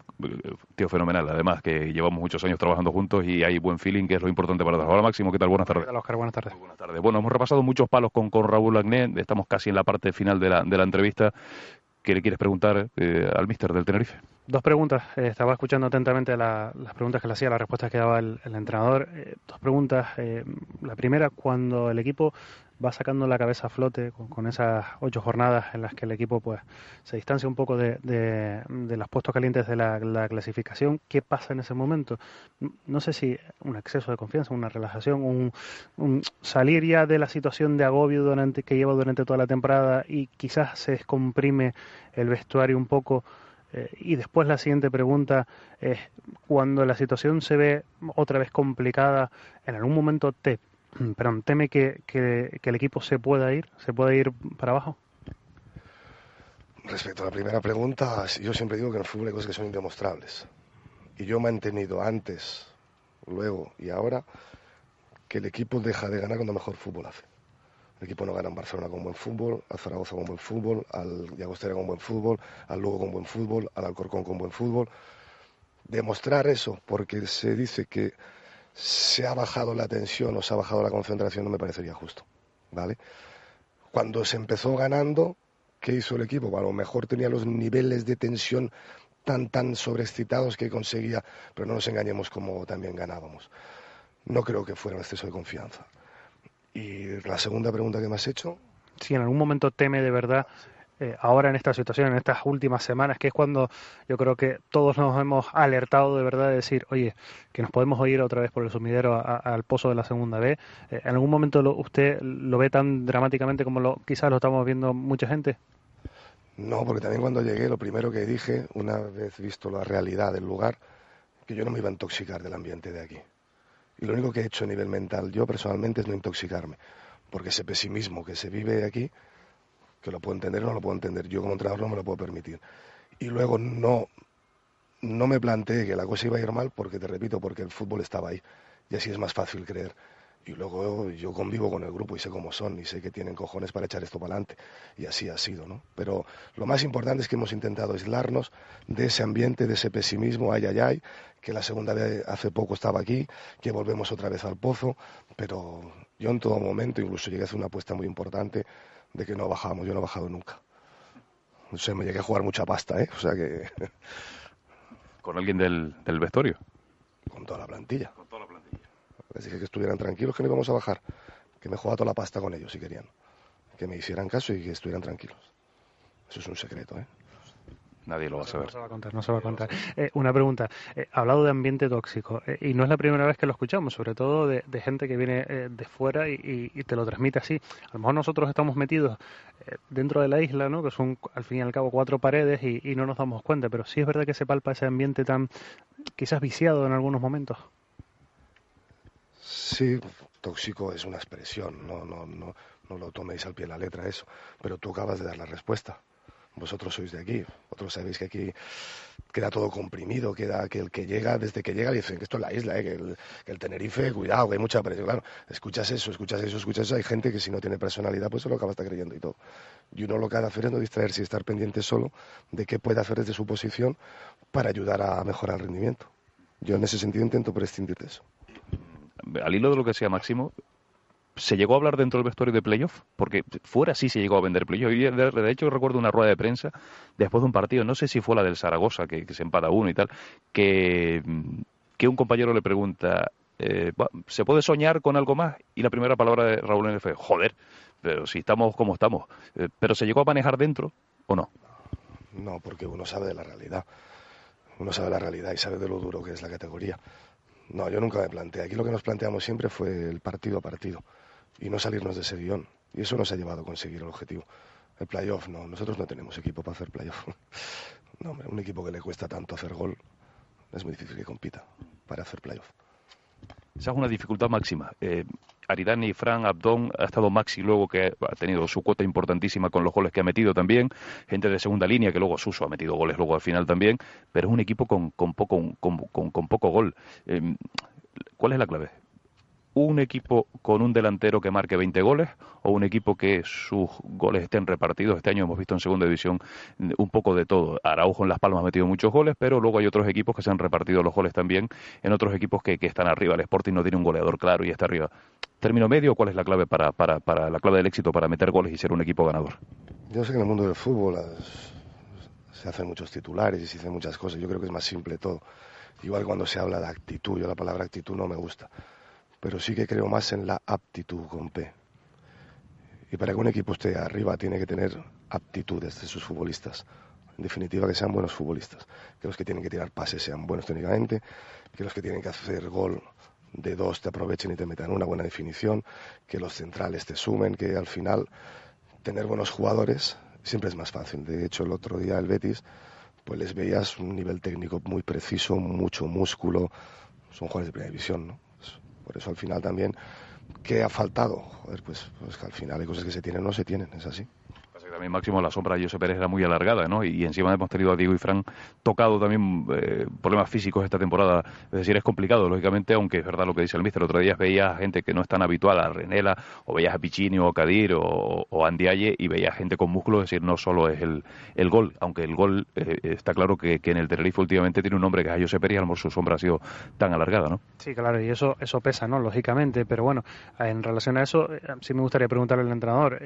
tío fenomenal, además que llevamos muchos años trabajando juntos y hay buen feeling, que es lo importante para todos. Hola Máximo, ¿qué tal? Buenas tardes. Hola Oscar, buenas tardes. Buenas tardes. Bueno, hemos repasado muchos palos con, con Raúl Agné, estamos casi en la parte final de la, de la entrevista. ¿Qué le quieres preguntar eh, al míster del Tenerife? Dos preguntas. Eh, estaba escuchando atentamente las preguntas que le hacía, las respuestas que daba el, entrenador. Eh, dos preguntas. la primera, cuando el equipo va sacando la cabeza a flote con, esas ocho jornadas en las que el equipo pues se distancia un poco de, de, los puestos calientes de la, clasificación. ¿Qué pasa en ese momento? No sé si un exceso de confianza, una relajación, un, salir ya de la situación de agobio durante, que lleva durante toda la temporada y quizás se descomprime el vestuario un poco. Eh, y después la siguiente pregunta es, cuando la situación se ve otra vez complicada, ¿en algún momento te perdón, teme que, que, el equipo se pueda ir, se pueda ir para abajo? Respecto a la primera pregunta, yo siempre digo que en el fútbol hay cosas que son indemostrables. Y yo he mantenido antes, luego y ahora que el equipo deja de ganar cuando mejor fútbol hace. El equipo no gana en Barcelona con buen fútbol, al Zaragoza con buen fútbol, al Llagostera con buen fútbol, al Lugo con buen fútbol, al Alcorcón con buen fútbol. Demostrar eso, porque se dice que se ha bajado la tensión o se ha bajado la concentración, no me parecería justo. ¿Vale? Cuando se empezó ganando, ¿qué hizo el equipo? Bueno, a lo mejor tenía los niveles de tensión tan, tan sobreexcitados que conseguía, pero no nos engañemos como también ganábamos. No creo que fuera un exceso de confianza. Y la segunda pregunta que me has hecho. Si en algún momento teme de verdad eh, ahora en esta situación, en estas últimas semanas, que es cuando yo creo que todos nos hemos alertado de verdad de decir, oye, que nos podemos oír otra vez por el sumidero al pozo de la segunda B. Eh, ¿En algún momento usted lo ve tan dramáticamente como lo, quizás lo estamos viendo mucha gente? No, porque también cuando llegué, lo primero que dije, una vez visto la realidad del lugar, que yo no me iba a intoxicar del ambiente de aquí. Lo único que he hecho a nivel mental, yo personalmente, es no intoxicarme. Porque ese pesimismo que se vive aquí, que lo puedo entender o no lo puedo entender. Yo como entrenador no me lo puedo permitir. Y luego no, no me planteé que la cosa iba a ir mal porque, te repito, porque el fútbol estaba ahí. Y así es más fácil creer. Y luego yo convivo con el grupo y sé cómo son y sé que tienen cojones para echar esto para adelante. Y así ha sido, ¿no? Pero lo más importante es que hemos intentado aislarnos de ese ambiente, de ese pesimismo, ay, ay, ay, que la segunda vez hace poco estaba aquí, que volvemos otra vez al pozo. Pero yo en todo momento, incluso llegué a hacer una apuesta muy importante, de que no bajábamos. Yo no he bajado nunca. No sé, me llegué a jugar mucha pasta, ¿eh? O sea que... ¿Con alguien del, del vestuario? Con toda la plantilla. Con toda la plantilla. Les dije que estuvieran tranquilos, que no íbamos a bajar. Que me jugaba toda la pasta con ellos si querían. Que me hicieran caso y que estuvieran tranquilos. Eso es un secreto, ¿eh? Nadie lo va a saber. No se va a contar, no se va a contar. Eh, una pregunta. Eh, hablado de ambiente tóxico, eh, y no es la primera vez que lo escuchamos, sobre todo de, gente que viene eh, de fuera y, te lo transmite así. A lo mejor nosotros estamos metidos dentro de la isla, ¿no? que son al fin y al cabo cuatro paredes y, no nos damos cuenta, pero sí es verdad que se palpa ese ambiente tan quizás viciado en algunos momentos. Sí, tóxico es una expresión, no, no, no, no lo toméis al pie de la letra eso, pero tú acabas de dar la respuesta vosotros sois de aquí, vosotros sabéis que aquí queda todo comprimido, queda que el que llega, desde que llega, dicen que esto es la isla, ¿eh? que, el, Tenerife, cuidado, que hay mucha presión. Claro, escuchas eso, escuchas eso, escuchas eso. Hay gente que si no tiene personalidad, pues se lo acaba estar creyendo y todo. Y uno lo que ha de hacer es no distraerse y estar pendiente solo de qué puede hacer desde su posición para ayudar a mejorar el rendimiento. Yo en ese sentido intento prescindir de eso. Al hilo de lo que decía Máximo, ¿Se llegó a hablar dentro del vestuario de playoff? Porque fuera sí se llegó a vender playoff. De hecho, recuerdo una rueda de prensa después de un partido, no sé si fue la del Zaragoza, que, se empata uno y tal, que, un compañero le pregunta, eh, ¿se puede soñar con algo más? Y la primera palabra de Raúl N. fue, joder, pero si estamos como estamos. Eh, ¿Pero se llegó a manejar dentro o no? No, porque uno sabe de la realidad. Uno sabe la realidad y sabe de lo duro que es la categoría. No, yo nunca me planteé. Aquí lo que nos planteamos siempre fue el partido a partido y no salirnos de ese guion. Y eso nos ha llevado a conseguir el objetivo. El playoff, no, nosotros no tenemos equipo para hacer playoff. No, hombre, un equipo que le cuesta tanto hacer gol es muy difícil que compita para hacer playoff. Esa es una dificultad máxima. Eh, Aridani, Fran, Abdón, ha estado Maxi luego que ha tenido su cuota importantísima con los goles que ha metido también, gente de segunda línea que luego Suso ha metido goles luego al final también, pero es un equipo con, con poco, con, con, poco gol. Eh, ¿Cuál es la clave? Un equipo con un delantero que marque 20 goles o un equipo que sus goles estén repartidos. Este año hemos visto en segunda división un poco de todo. Araujo en Las Palmas ha metido muchos goles, pero luego hay otros equipos que se han repartido los goles también en otros equipos que, están arriba. El Sporting no tiene un goleador claro y está arriba. ¿Término medio cuál es la clave para, para, para la clave del éxito para meter goles y ser un equipo ganador? Yo sé que en el mundo del fútbol se hacen muchos titulares y se hacen muchas cosas. Yo creo que es más simple todo. Igual cuando se habla de actitud, yo la palabra actitud no me gusta pero sí que creo más en la aptitud con P. Y para que un equipo esté arriba tiene que tener aptitudes de sus futbolistas. En definitiva, que sean buenos futbolistas. Que los que tienen que tirar pases sean buenos técnicamente, que los que tienen que hacer gol de dos te aprovechen y te metan una buena definición, que los centrales te sumen, que al final tener buenos jugadores siempre es más fácil. De hecho, el otro día el Betis, pues les veías un nivel técnico muy preciso, mucho músculo. Son jugadores de primera división, ¿no? Por eso al final también, ¿qué ha faltado? Joder, pues, pues que al final hay cosas que se tienen o no se tienen, es así también Máximo la sombra de José Pérez era muy alargada, ¿no? Y, encima hemos tenido a Diego y Fran tocado también eh, problemas físicos esta temporada. Es decir, es complicado, lógicamente, aunque es verdad lo que dice el míster. Otro día veía gente que no es tan habitual, a Renela, o veías a Piccini o a Kadir o, o Andiaye, y veías gente con músculos, es decir, no solo es el, el gol, aunque el gol eh, está claro que, en el Tenerife últimamente tiene un nombre que es a José Pérez y a lo mejor su sombra ha sido tan alargada, ¿no? Sí, claro, y eso, eso pesa, ¿no? Lógicamente, pero bueno, en relación a eso, eh, sí me gustaría preguntarle al entrenador,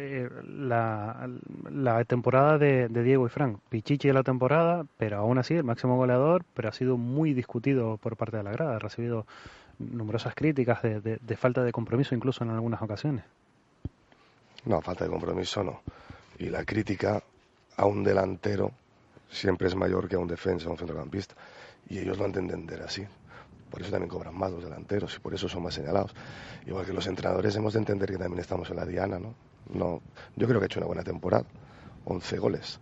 la, la temporada de, Diego y Frank. Pichichi de la temporada, pero aún así el máximo goleador, pero ha sido muy discutido por parte de la grada. Ha recibido numerosas críticas de, falta de compromiso incluso en algunas ocasiones. No, falta de compromiso no. Y la crítica a un delantero siempre es mayor que a un defensa, a un centrocampista. Y ellos lo han de entender así. Por eso también cobran más los delanteros y por eso son más señalados. Igual que los entrenadores hemos de entender que también estamos en la diana, ¿no? No yo creo que ha hecho una buena temporada. 11 goles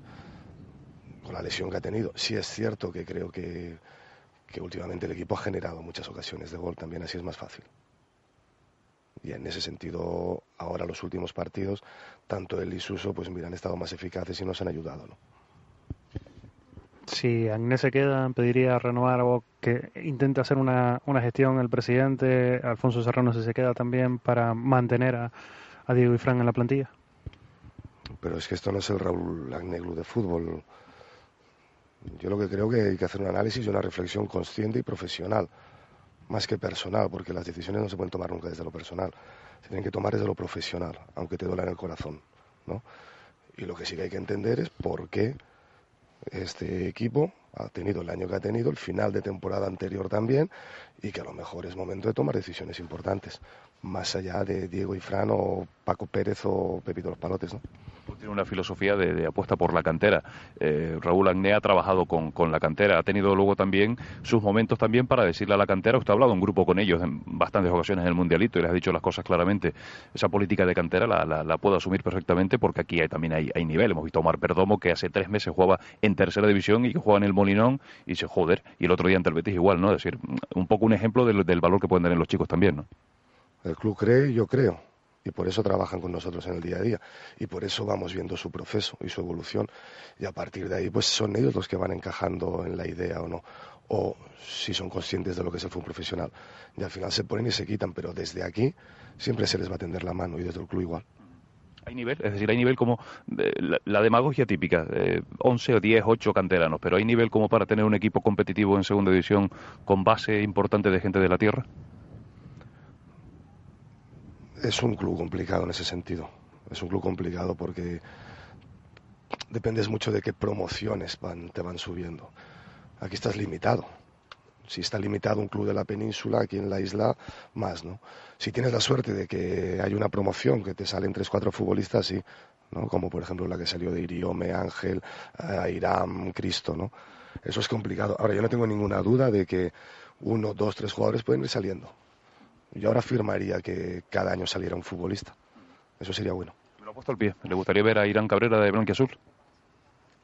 con la lesión que ha tenido. Sí es cierto que creo que, que últimamente el equipo ha generado muchas ocasiones de gol, también así es más fácil. Y en ese sentido, ahora los últimos partidos, tanto él y Suso, pues mira, han estado más eficaces y nos han ayudado, ¿no? Si Agnés se queda, pediría renovar o que intente hacer una, una gestión el presidente, Alfonso Serrano si se queda también para mantener a, a Diego y Fran en la plantilla. Pero es que esto no es el Raúl Agneglu de fútbol. Yo lo que creo que hay que hacer un análisis y una reflexión consciente y profesional, más que personal, porque las decisiones no se pueden tomar nunca desde lo personal, se tienen que tomar desde lo profesional, aunque te duela en el corazón, ¿no? Y lo que sí que hay que entender es por qué este equipo ha tenido el año que ha tenido, el final de temporada anterior también, y que a lo mejor es momento de tomar decisiones importantes, más allá de Diego y Fran o Paco Pérez o Pepito Los Palotes, ¿no? tiene una filosofía de, apuesta por la cantera. Eh, Raúl Agné ha trabajado con, con, la cantera, ha tenido luego también sus momentos también para decirle a la cantera, usted ha hablado en grupo con ellos en bastantes ocasiones en el Mundialito y les ha dicho las cosas claramente. Esa política de cantera la, la, puedo asumir perfectamente porque aquí hay, también hay, hay, nivel. Hemos visto a Omar Perdomo que hace tres meses jugaba en tercera división y que juega en el Molinón y se joder. Y el otro día ante el Betis igual, ¿no? Es decir, un poco un ejemplo del, del valor que pueden tener los chicos también, ¿no? El club cree, yo creo y por eso trabajan con nosotros en el día a día y por eso vamos viendo su proceso y su evolución y a partir de ahí pues son ellos los que van encajando en la idea o no o si son conscientes de lo que es el fútbol profesional y al final se ponen y se quitan pero desde aquí siempre se les va a tender la mano y desde el club igual hay nivel, es decir, hay nivel como eh, la, demagogia típica, eh, 11 o 10, 8 canteranos, pero hay nivel como para tener un equipo competitivo en segunda división con base importante de gente de la tierra. Es un club complicado en ese sentido. Es un club complicado porque dependes mucho de qué promociones van, te van subiendo. Aquí estás limitado. Si está limitado un club de la península, aquí en la isla, más, ¿no? Si tienes la suerte de que hay una promoción que te salen tres, cuatro futbolistas, sí, ¿no? Como por ejemplo la que salió de Iriome, Ángel, Irán, Cristo, ¿no? Eso es complicado. Ahora, yo no tengo ninguna duda de que uno, dos, tres jugadores pueden ir saliendo. Yo ahora afirmaría que cada año saliera un futbolista. Eso sería bueno. Me lo ha puesto al pie. ¿Le gustaría ver a Irán Cabrera de Blanquiazul?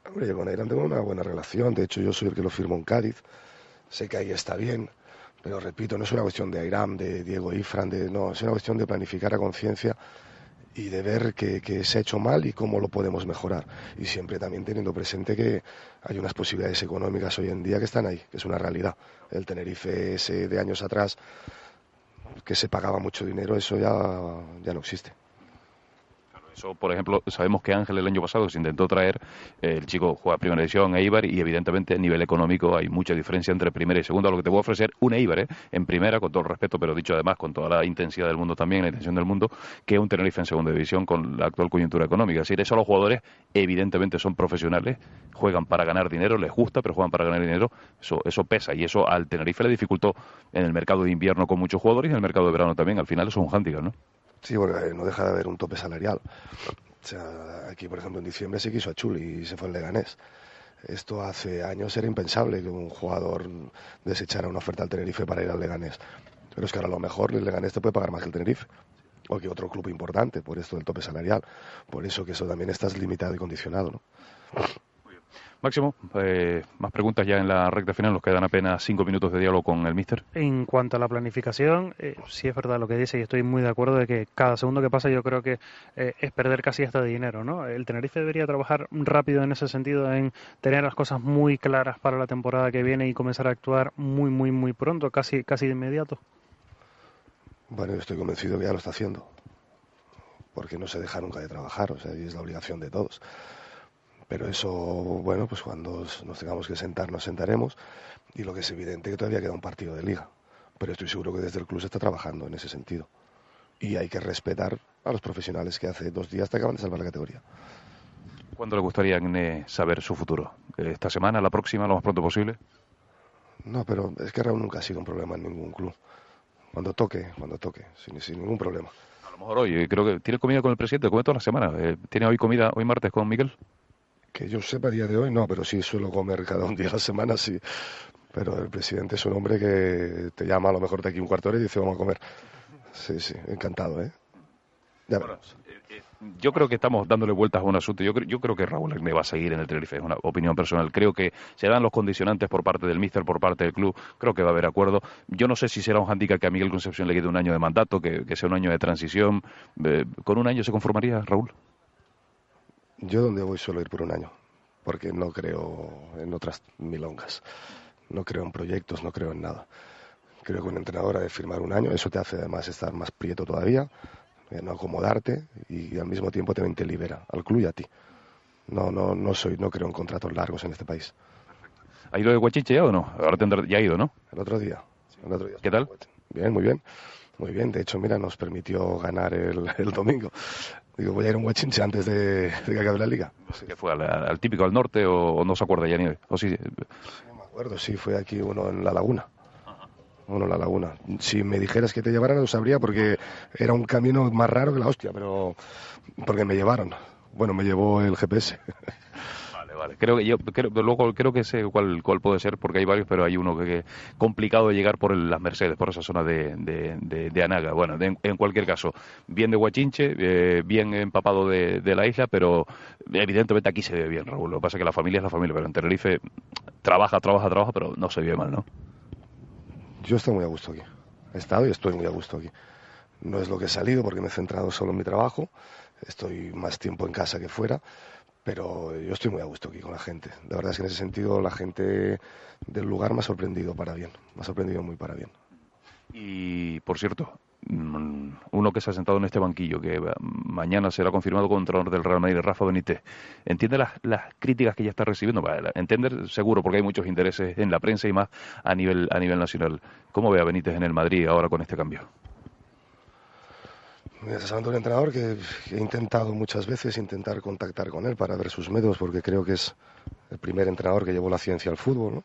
Hombre, yo con Irán tengo una buena relación. De hecho, yo soy el que lo firmo en Cádiz. Sé que ahí está bien. Pero repito, no es una cuestión de Irán, de Diego Ifran, de, no, es una cuestión de planificar a conciencia y de ver qué, se ha hecho mal y cómo lo podemos mejorar. Y siempre también teniendo presente que hay unas posibilidades económicas hoy en día que están ahí, que es una realidad. El Tenerife ese de años atrás, que se pagaba mucho dinero, eso ya, ya no existe. Eso, por ejemplo, sabemos que Ángel el año pasado se intentó traer, eh, el chico juega primera división a Eibar y evidentemente a nivel económico hay mucha diferencia entre primera y segunda. Lo que te voy a ofrecer un Eibar, ¿eh? en primera, con todo el respeto, pero dicho además con toda la intensidad del mundo también, la intención del mundo, que un Tenerife en segunda división con la actual coyuntura económica. Es decir, eso los jugadores evidentemente son profesionales, juegan para ganar dinero, les gusta, pero juegan para ganar dinero, eso, eso pesa y eso al Tenerife le dificultó en el mercado de invierno con muchos jugadores y en el mercado de verano también. Al final eso es un handicap, ¿no? Sí, porque no deja de haber un tope salarial. O sea, aquí, por ejemplo, en diciembre se quiso a Chuli y se fue el Leganés. Esto hace años era impensable que un jugador desechara una oferta al Tenerife para ir al Leganés. Pero es que ahora a lo mejor el Leganés te puede pagar más que el Tenerife. O que otro club importante, por esto del tope salarial. Por eso que eso también estás limitado y condicionado, ¿no? Máximo, eh, más preguntas ya en la recta final. Nos quedan apenas cinco minutos de diálogo con el míster. En cuanto a la planificación, eh, sí es verdad lo que dice y estoy muy de acuerdo de que cada segundo que pasa yo creo que eh, es perder casi hasta de dinero. ¿no? El Tenerife debería trabajar rápido en ese sentido, en tener las cosas muy claras para la temporada que viene y comenzar a actuar muy, muy, muy pronto, casi, casi de inmediato. Bueno, yo estoy convencido que ya lo está haciendo. Porque no se deja nunca de trabajar, o sea, y es la obligación de todos. Pero eso, bueno, pues cuando nos tengamos que sentar, nos sentaremos. Y lo que es evidente que todavía queda un partido de liga. Pero estoy seguro que desde el club se está trabajando en ese sentido. Y hay que respetar a los profesionales que hace dos días te acaban de salvar la categoría. ¿Cuándo le gustaría saber su futuro? ¿Esta semana, la próxima, lo más pronto posible? No, pero es que Raúl nunca ha sido un problema en ningún club. Cuando toque, cuando toque, sin, sin ningún problema. A lo mejor hoy, creo que tiene comida con el presidente, come toda la semana. Eh, ¿Tiene hoy comida, hoy martes, con Miguel? Que yo sepa a día de hoy no, pero sí suelo comer cada un día a la semana, sí. Pero el presidente es un hombre que te llama a lo mejor de aquí un cuarto hora y dice vamos a comer. Sí, sí, encantado, ¿eh? Ya. Eh, eh, yo creo que estamos dándole vueltas a un asunto. Yo, yo creo que Raúl me va a seguir en el Tenerife, es una opinión personal. Creo que se dan los condicionantes por parte del míster, por parte del club. Creo que va a haber acuerdo. Yo no sé si será un handicap que a Miguel Concepción le quede un año de mandato, que, sea un año de transición. Eh, ¿Con un año se conformaría, Raúl? Yo donde voy suelo ir por un año, porque no creo en otras milongas. No creo en proyectos, no creo en nada. Creo que un entrenador ha de firmar un año, eso te hace además estar más prieto todavía, eh, no acomodarte y al mismo tiempo también te libera al club y a ti. No, no, no soy, no creo en contratos largos en este país. ¿Ha ido de Guachiche ya o no? Ahora tendrá, ya ha ido, ¿no? El otro día. El otro día. ¿Qué tal? Bien, muy bien. Muy bien, de hecho, mira, nos permitió ganar el, el domingo. Digo, voy a ir a un Huachinche antes de, de que acabe la liga. ¿Qué fue? Al, típico al norte o, no se acuerda ya ni? ¿O sí? No me acuerdo, sí, fue aquí uno en la laguna. Uno en la laguna. Si me dijeras que te llevaran, lo sabría porque era un camino más raro que la hostia, pero porque me llevaron. Bueno, me llevó el GPS. Creo que yo creo, luego creo que sé cuál, cuál puede ser, porque hay varios, pero hay uno que, es complicado de llegar por las Mercedes, por esa zona de, de, Anaga. Bueno, en cualquier caso, bien de Huachinche, eh, bien empapado de, la isla, pero evidentemente aquí se ve bien, Raúl. Lo que pasa es que la familia es la familia, pero en Tenerife trabaja, trabaja, trabaja, pero no se ve mal, ¿no? Yo estoy muy a gusto aquí. He estado y estoy muy a gusto aquí. No es lo que he salido porque me he centrado solo en mi trabajo. Estoy más tiempo en casa que fuera pero yo estoy muy a gusto aquí con la gente. De verdad es que en ese sentido la gente del lugar me ha sorprendido para bien, me ha sorprendido muy para bien. Y por cierto, mm, uno que se ha sentado en este banquillo, que mañana será confirmado entrenador del Real Madrid, Rafa Benítez, ¿entiende las, las críticas que ya está recibiendo? entender seguro, porque hay muchos intereses en la prensa y más a nivel, a nivel nacional. ¿Cómo ve a Benítez en el Madrid ahora con este cambio? De un entrenador que he intentado muchas veces intentar contactar con él para ver sus métodos, porque creo que es el primer entrenador que llevó la ciencia al fútbol.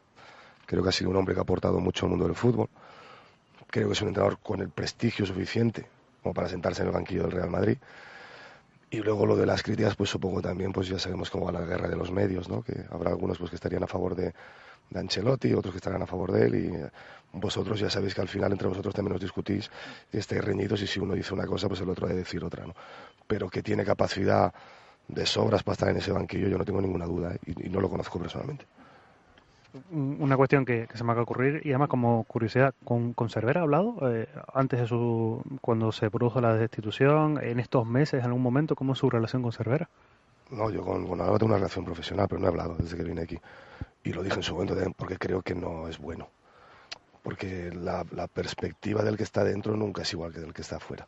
Creo que ha sido un hombre que ha aportado mucho al mundo del fútbol. Creo que es un entrenador con el prestigio suficiente como para sentarse en el banquillo del Real Madrid. Y luego lo de las críticas, pues supongo también, pues ya sabemos cómo va la guerra de los medios, ¿no? Que habrá algunos pues que estarían a favor de, de Ancelotti, otros que estarán a favor de él y vosotros ya sabéis que al final entre vosotros también os discutís y estáis reñidos y si uno dice una cosa pues el otro ha de decir otra, ¿no? Pero que tiene capacidad de sobras para estar en ese banquillo yo no tengo ninguna duda ¿eh? y, no lo conozco personalmente. Una cuestión que, se me acaba de ocurrir y además como curiosidad, ¿con, con Cervera ha hablado eh, antes de su, cuando se produjo la destitución, en estos meses, en algún momento, cómo es su relación con Cervera? No, yo con, con tengo una relación profesional, pero no he hablado desde que vine aquí y lo dije en su momento porque creo que no es bueno. Porque la, perspectiva del que está dentro nunca es igual que del que está afuera.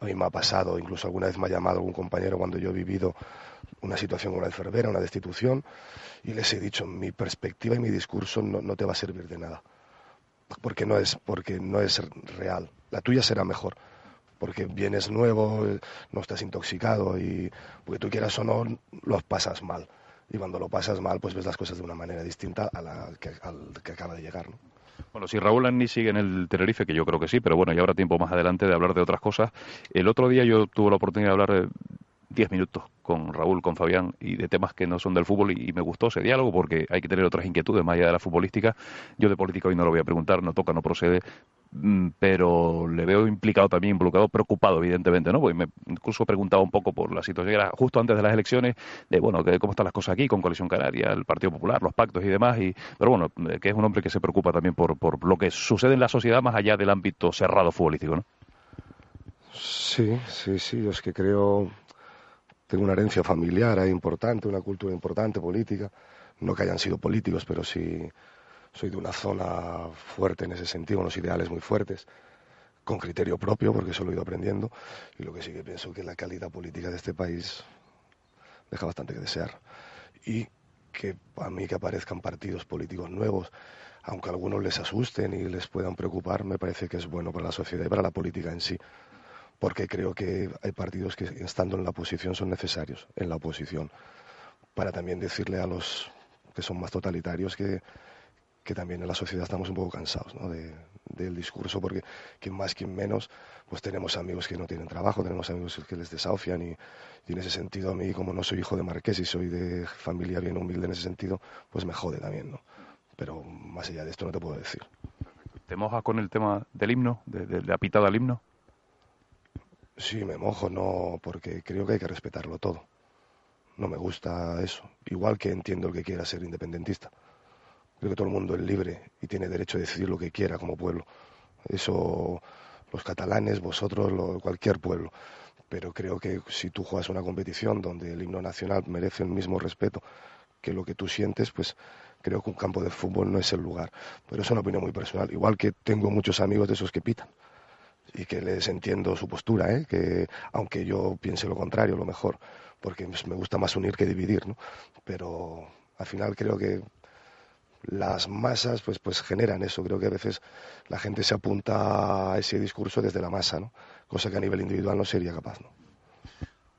A mí me ha pasado, incluso alguna vez me ha llamado algún compañero cuando yo he vivido una situación como la de Cervera, una destitución, y les he dicho, mi perspectiva y mi discurso no, no te va a servir de nada. Porque no, es, porque no es real. La tuya será mejor porque vienes nuevo, no estás intoxicado y porque tú quieras o no, los pasas mal y cuando lo pasas mal, pues ves las cosas de una manera distinta a la que, acaba de llegar. Bueno, si Raúl Anni sigue en el Tenerife, que yo creo que sí, pero bueno, ya habrá tiempo más adelante de hablar de otras cosas. El otro día yo tuve la oportunidad de hablar 10 minutos con Raúl, con Fabián y de temas que no son del fútbol y, me gustó ese diálogo porque hay que tener otras inquietudes más allá de la futbolística. Yo de política hoy no lo voy a preguntar, no toca, no procede, pero le veo implicado también, involucrado, preocupado evidentemente, ¿no? Porque me incluso preguntaba un poco por la situación, era justo antes de las elecciones, de bueno, que cómo están las cosas aquí con Coalición Canaria, el Partido Popular, los pactos y demás, y pero bueno, que es un hombre que se preocupa también por, por lo que sucede en la sociedad más allá del ámbito cerrado futbolístico, ¿no? Sí, sí, sí, es que creo tengo una herencia familiar ahí importante, una cultura importante, política. No que hayan sido políticos, pero sí soy de una zona fuerte en ese sentido, unos ideales muy fuertes, con criterio propio, porque eso lo he ido aprendiendo. Y lo que sí que pienso que la calidad política de este país deja bastante que desear. Y que a mí que aparezcan partidos políticos nuevos, aunque a algunos les asusten y les puedan preocupar, me parece que es bueno para la sociedad y para la política en sí porque creo que hay partidos que estando en la oposición son necesarios en la oposición para también decirle a los que son más totalitarios que, que también en la sociedad estamos un poco cansados ¿no? de, del discurso, porque quien más, quien menos, pues tenemos amigos que no tienen trabajo, tenemos amigos que les desahucian y, y, en ese sentido a mí, como no soy hijo de marqués y soy de familia bien humilde en ese sentido, pues me jode también, ¿no? Pero más allá de esto no te puedo decir. ¿Te mojas con el tema del himno, de, de la pitada al himno? Sí, me mojo, no, porque creo que hay que respetarlo todo. No me gusta eso. Igual que entiendo el que quiera ser independentista. Creo que todo el mundo es libre y tiene derecho a decidir lo que quiera como pueblo. Eso los catalanes, vosotros, cualquier pueblo. Pero creo que si tú juegas una competición donde el himno nacional merece el mismo respeto que lo que tú sientes, pues creo que un campo de fútbol no es el lugar. Pero es una opinión muy personal. Igual que tengo muchos amigos de esos que pitan y que les entiendo su postura, ¿eh? que aunque yo piense lo contrario, lo mejor, porque me gusta más unir que dividir, ¿no? Pero al final creo que las masas pues pues generan eso, creo que a veces la gente se apunta a ese discurso desde la masa, ¿no? Cosa que a nivel individual no sería capaz, ¿no?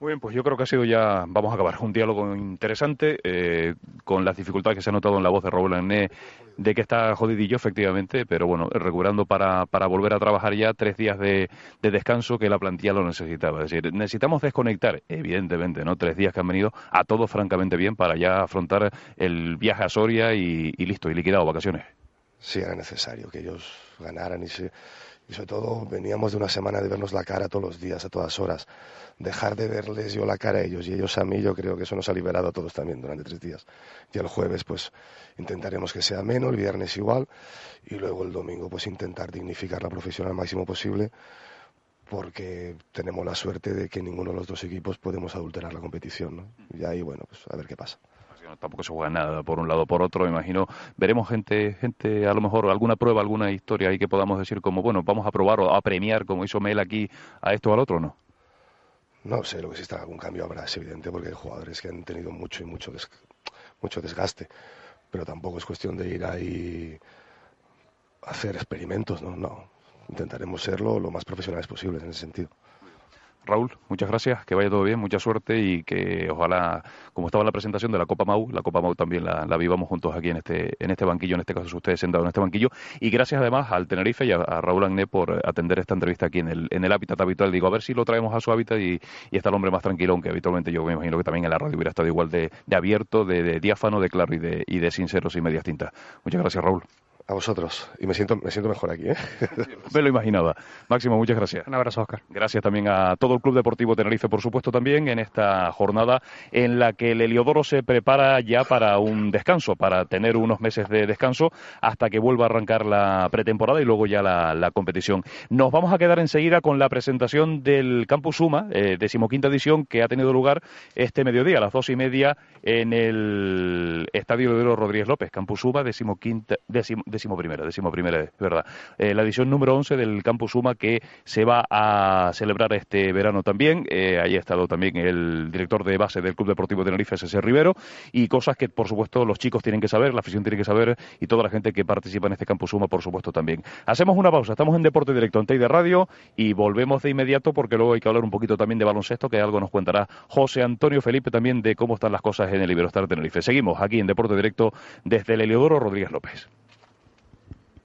Muy bien, pues yo creo que ha sido ya, vamos a acabar, un diálogo interesante, eh, con las dificultades que se ha notado en la voz de Raúl de que está jodidillo, efectivamente, pero bueno, recuperando para, para volver a trabajar ya tres días de, descanso que la plantilla lo necesitaba. Es decir, necesitamos desconectar, evidentemente, ¿no? Tres días que han venido a todos francamente bien para ya afrontar el viaje a Soria y, y listo, y liquidado, vacaciones. Sí, era necesario que ellos ganaran y se y sobre todo veníamos de una semana de vernos la cara todos los días, a todas horas. Dejar de verles yo la cara a ellos y ellos a mí, yo creo que eso nos ha liberado a todos también durante tres días. Y el jueves pues intentaremos que sea menos, el viernes igual y luego el domingo pues intentar dignificar la profesión al máximo posible porque tenemos la suerte de que ninguno de los dos equipos podemos adulterar la competición. ¿no? Y ahí bueno, pues a ver qué pasa tampoco se juega nada por un lado o por otro, imagino. Veremos gente, gente, a lo mejor alguna prueba, alguna historia ahí que podamos decir como, bueno, vamos a probar o a premiar, como hizo Mel aquí, a esto o al otro, ¿no? No sé, lo que sí está algún cambio habrá, es evidente, porque hay jugadores que han tenido mucho y mucho, mucho desgaste, pero tampoco es cuestión de ir ahí a hacer experimentos, ¿no? No, intentaremos serlo lo más profesionales posibles en ese sentido. Raúl, muchas gracias, que vaya todo bien, mucha suerte y que ojalá, como estaba la presentación de la Copa Mau, la Copa Mau también la, vivamos juntos aquí en este, en este banquillo, en este caso ustedes sentados en este banquillo. Y gracias además al Tenerife y a, Raúl Agné por atender esta entrevista aquí en el, en el hábitat habitual. Digo, a ver si lo traemos a su hábitat y, está el hombre más tranquilo, aunque habitualmente yo me imagino que también en la radio hubiera estado igual de, abierto, de, diáfano, de claro y de, y de sinceros y medias tintas. Muchas gracias, Raúl. A vosotros. Y me siento, me siento mejor aquí. ¿eh? me lo imaginaba. Máximo, muchas gracias. Un abrazo, Oscar. Gracias también a todo el Club Deportivo Tenerife, por supuesto, también en esta jornada en la que el Heliodoro se prepara ya para un descanso, para tener unos meses de descanso hasta que vuelva a arrancar la pretemporada y luego ya la, competición. Nos vamos a quedar enseguida con la presentación del Campus Suma, eh, decimoquinta edición, que ha tenido lugar este mediodía, a las dos y media, en el Estadio de Rodríguez López. Campus Suma, decimoquinta, décimo primera, décimo primera, es verdad. Eh, la edición número 11 del Campus Suma que se va a celebrar este verano también. Eh, ahí ha estado también el director de base del Club Deportivo Tenerife, C.C. Rivero, y cosas que, por supuesto, los chicos tienen que saber, la afición tiene que saber y toda la gente que participa en este Campus Suma, por supuesto, también. Hacemos una pausa, estamos en Deporte Directo en de Radio y volvemos de inmediato porque luego hay que hablar un poquito también de baloncesto, que algo nos contará José Antonio Felipe también de cómo están las cosas en el Iberostar Tenerife. Seguimos aquí en Deporte Directo desde el Heliodoro Rodríguez López.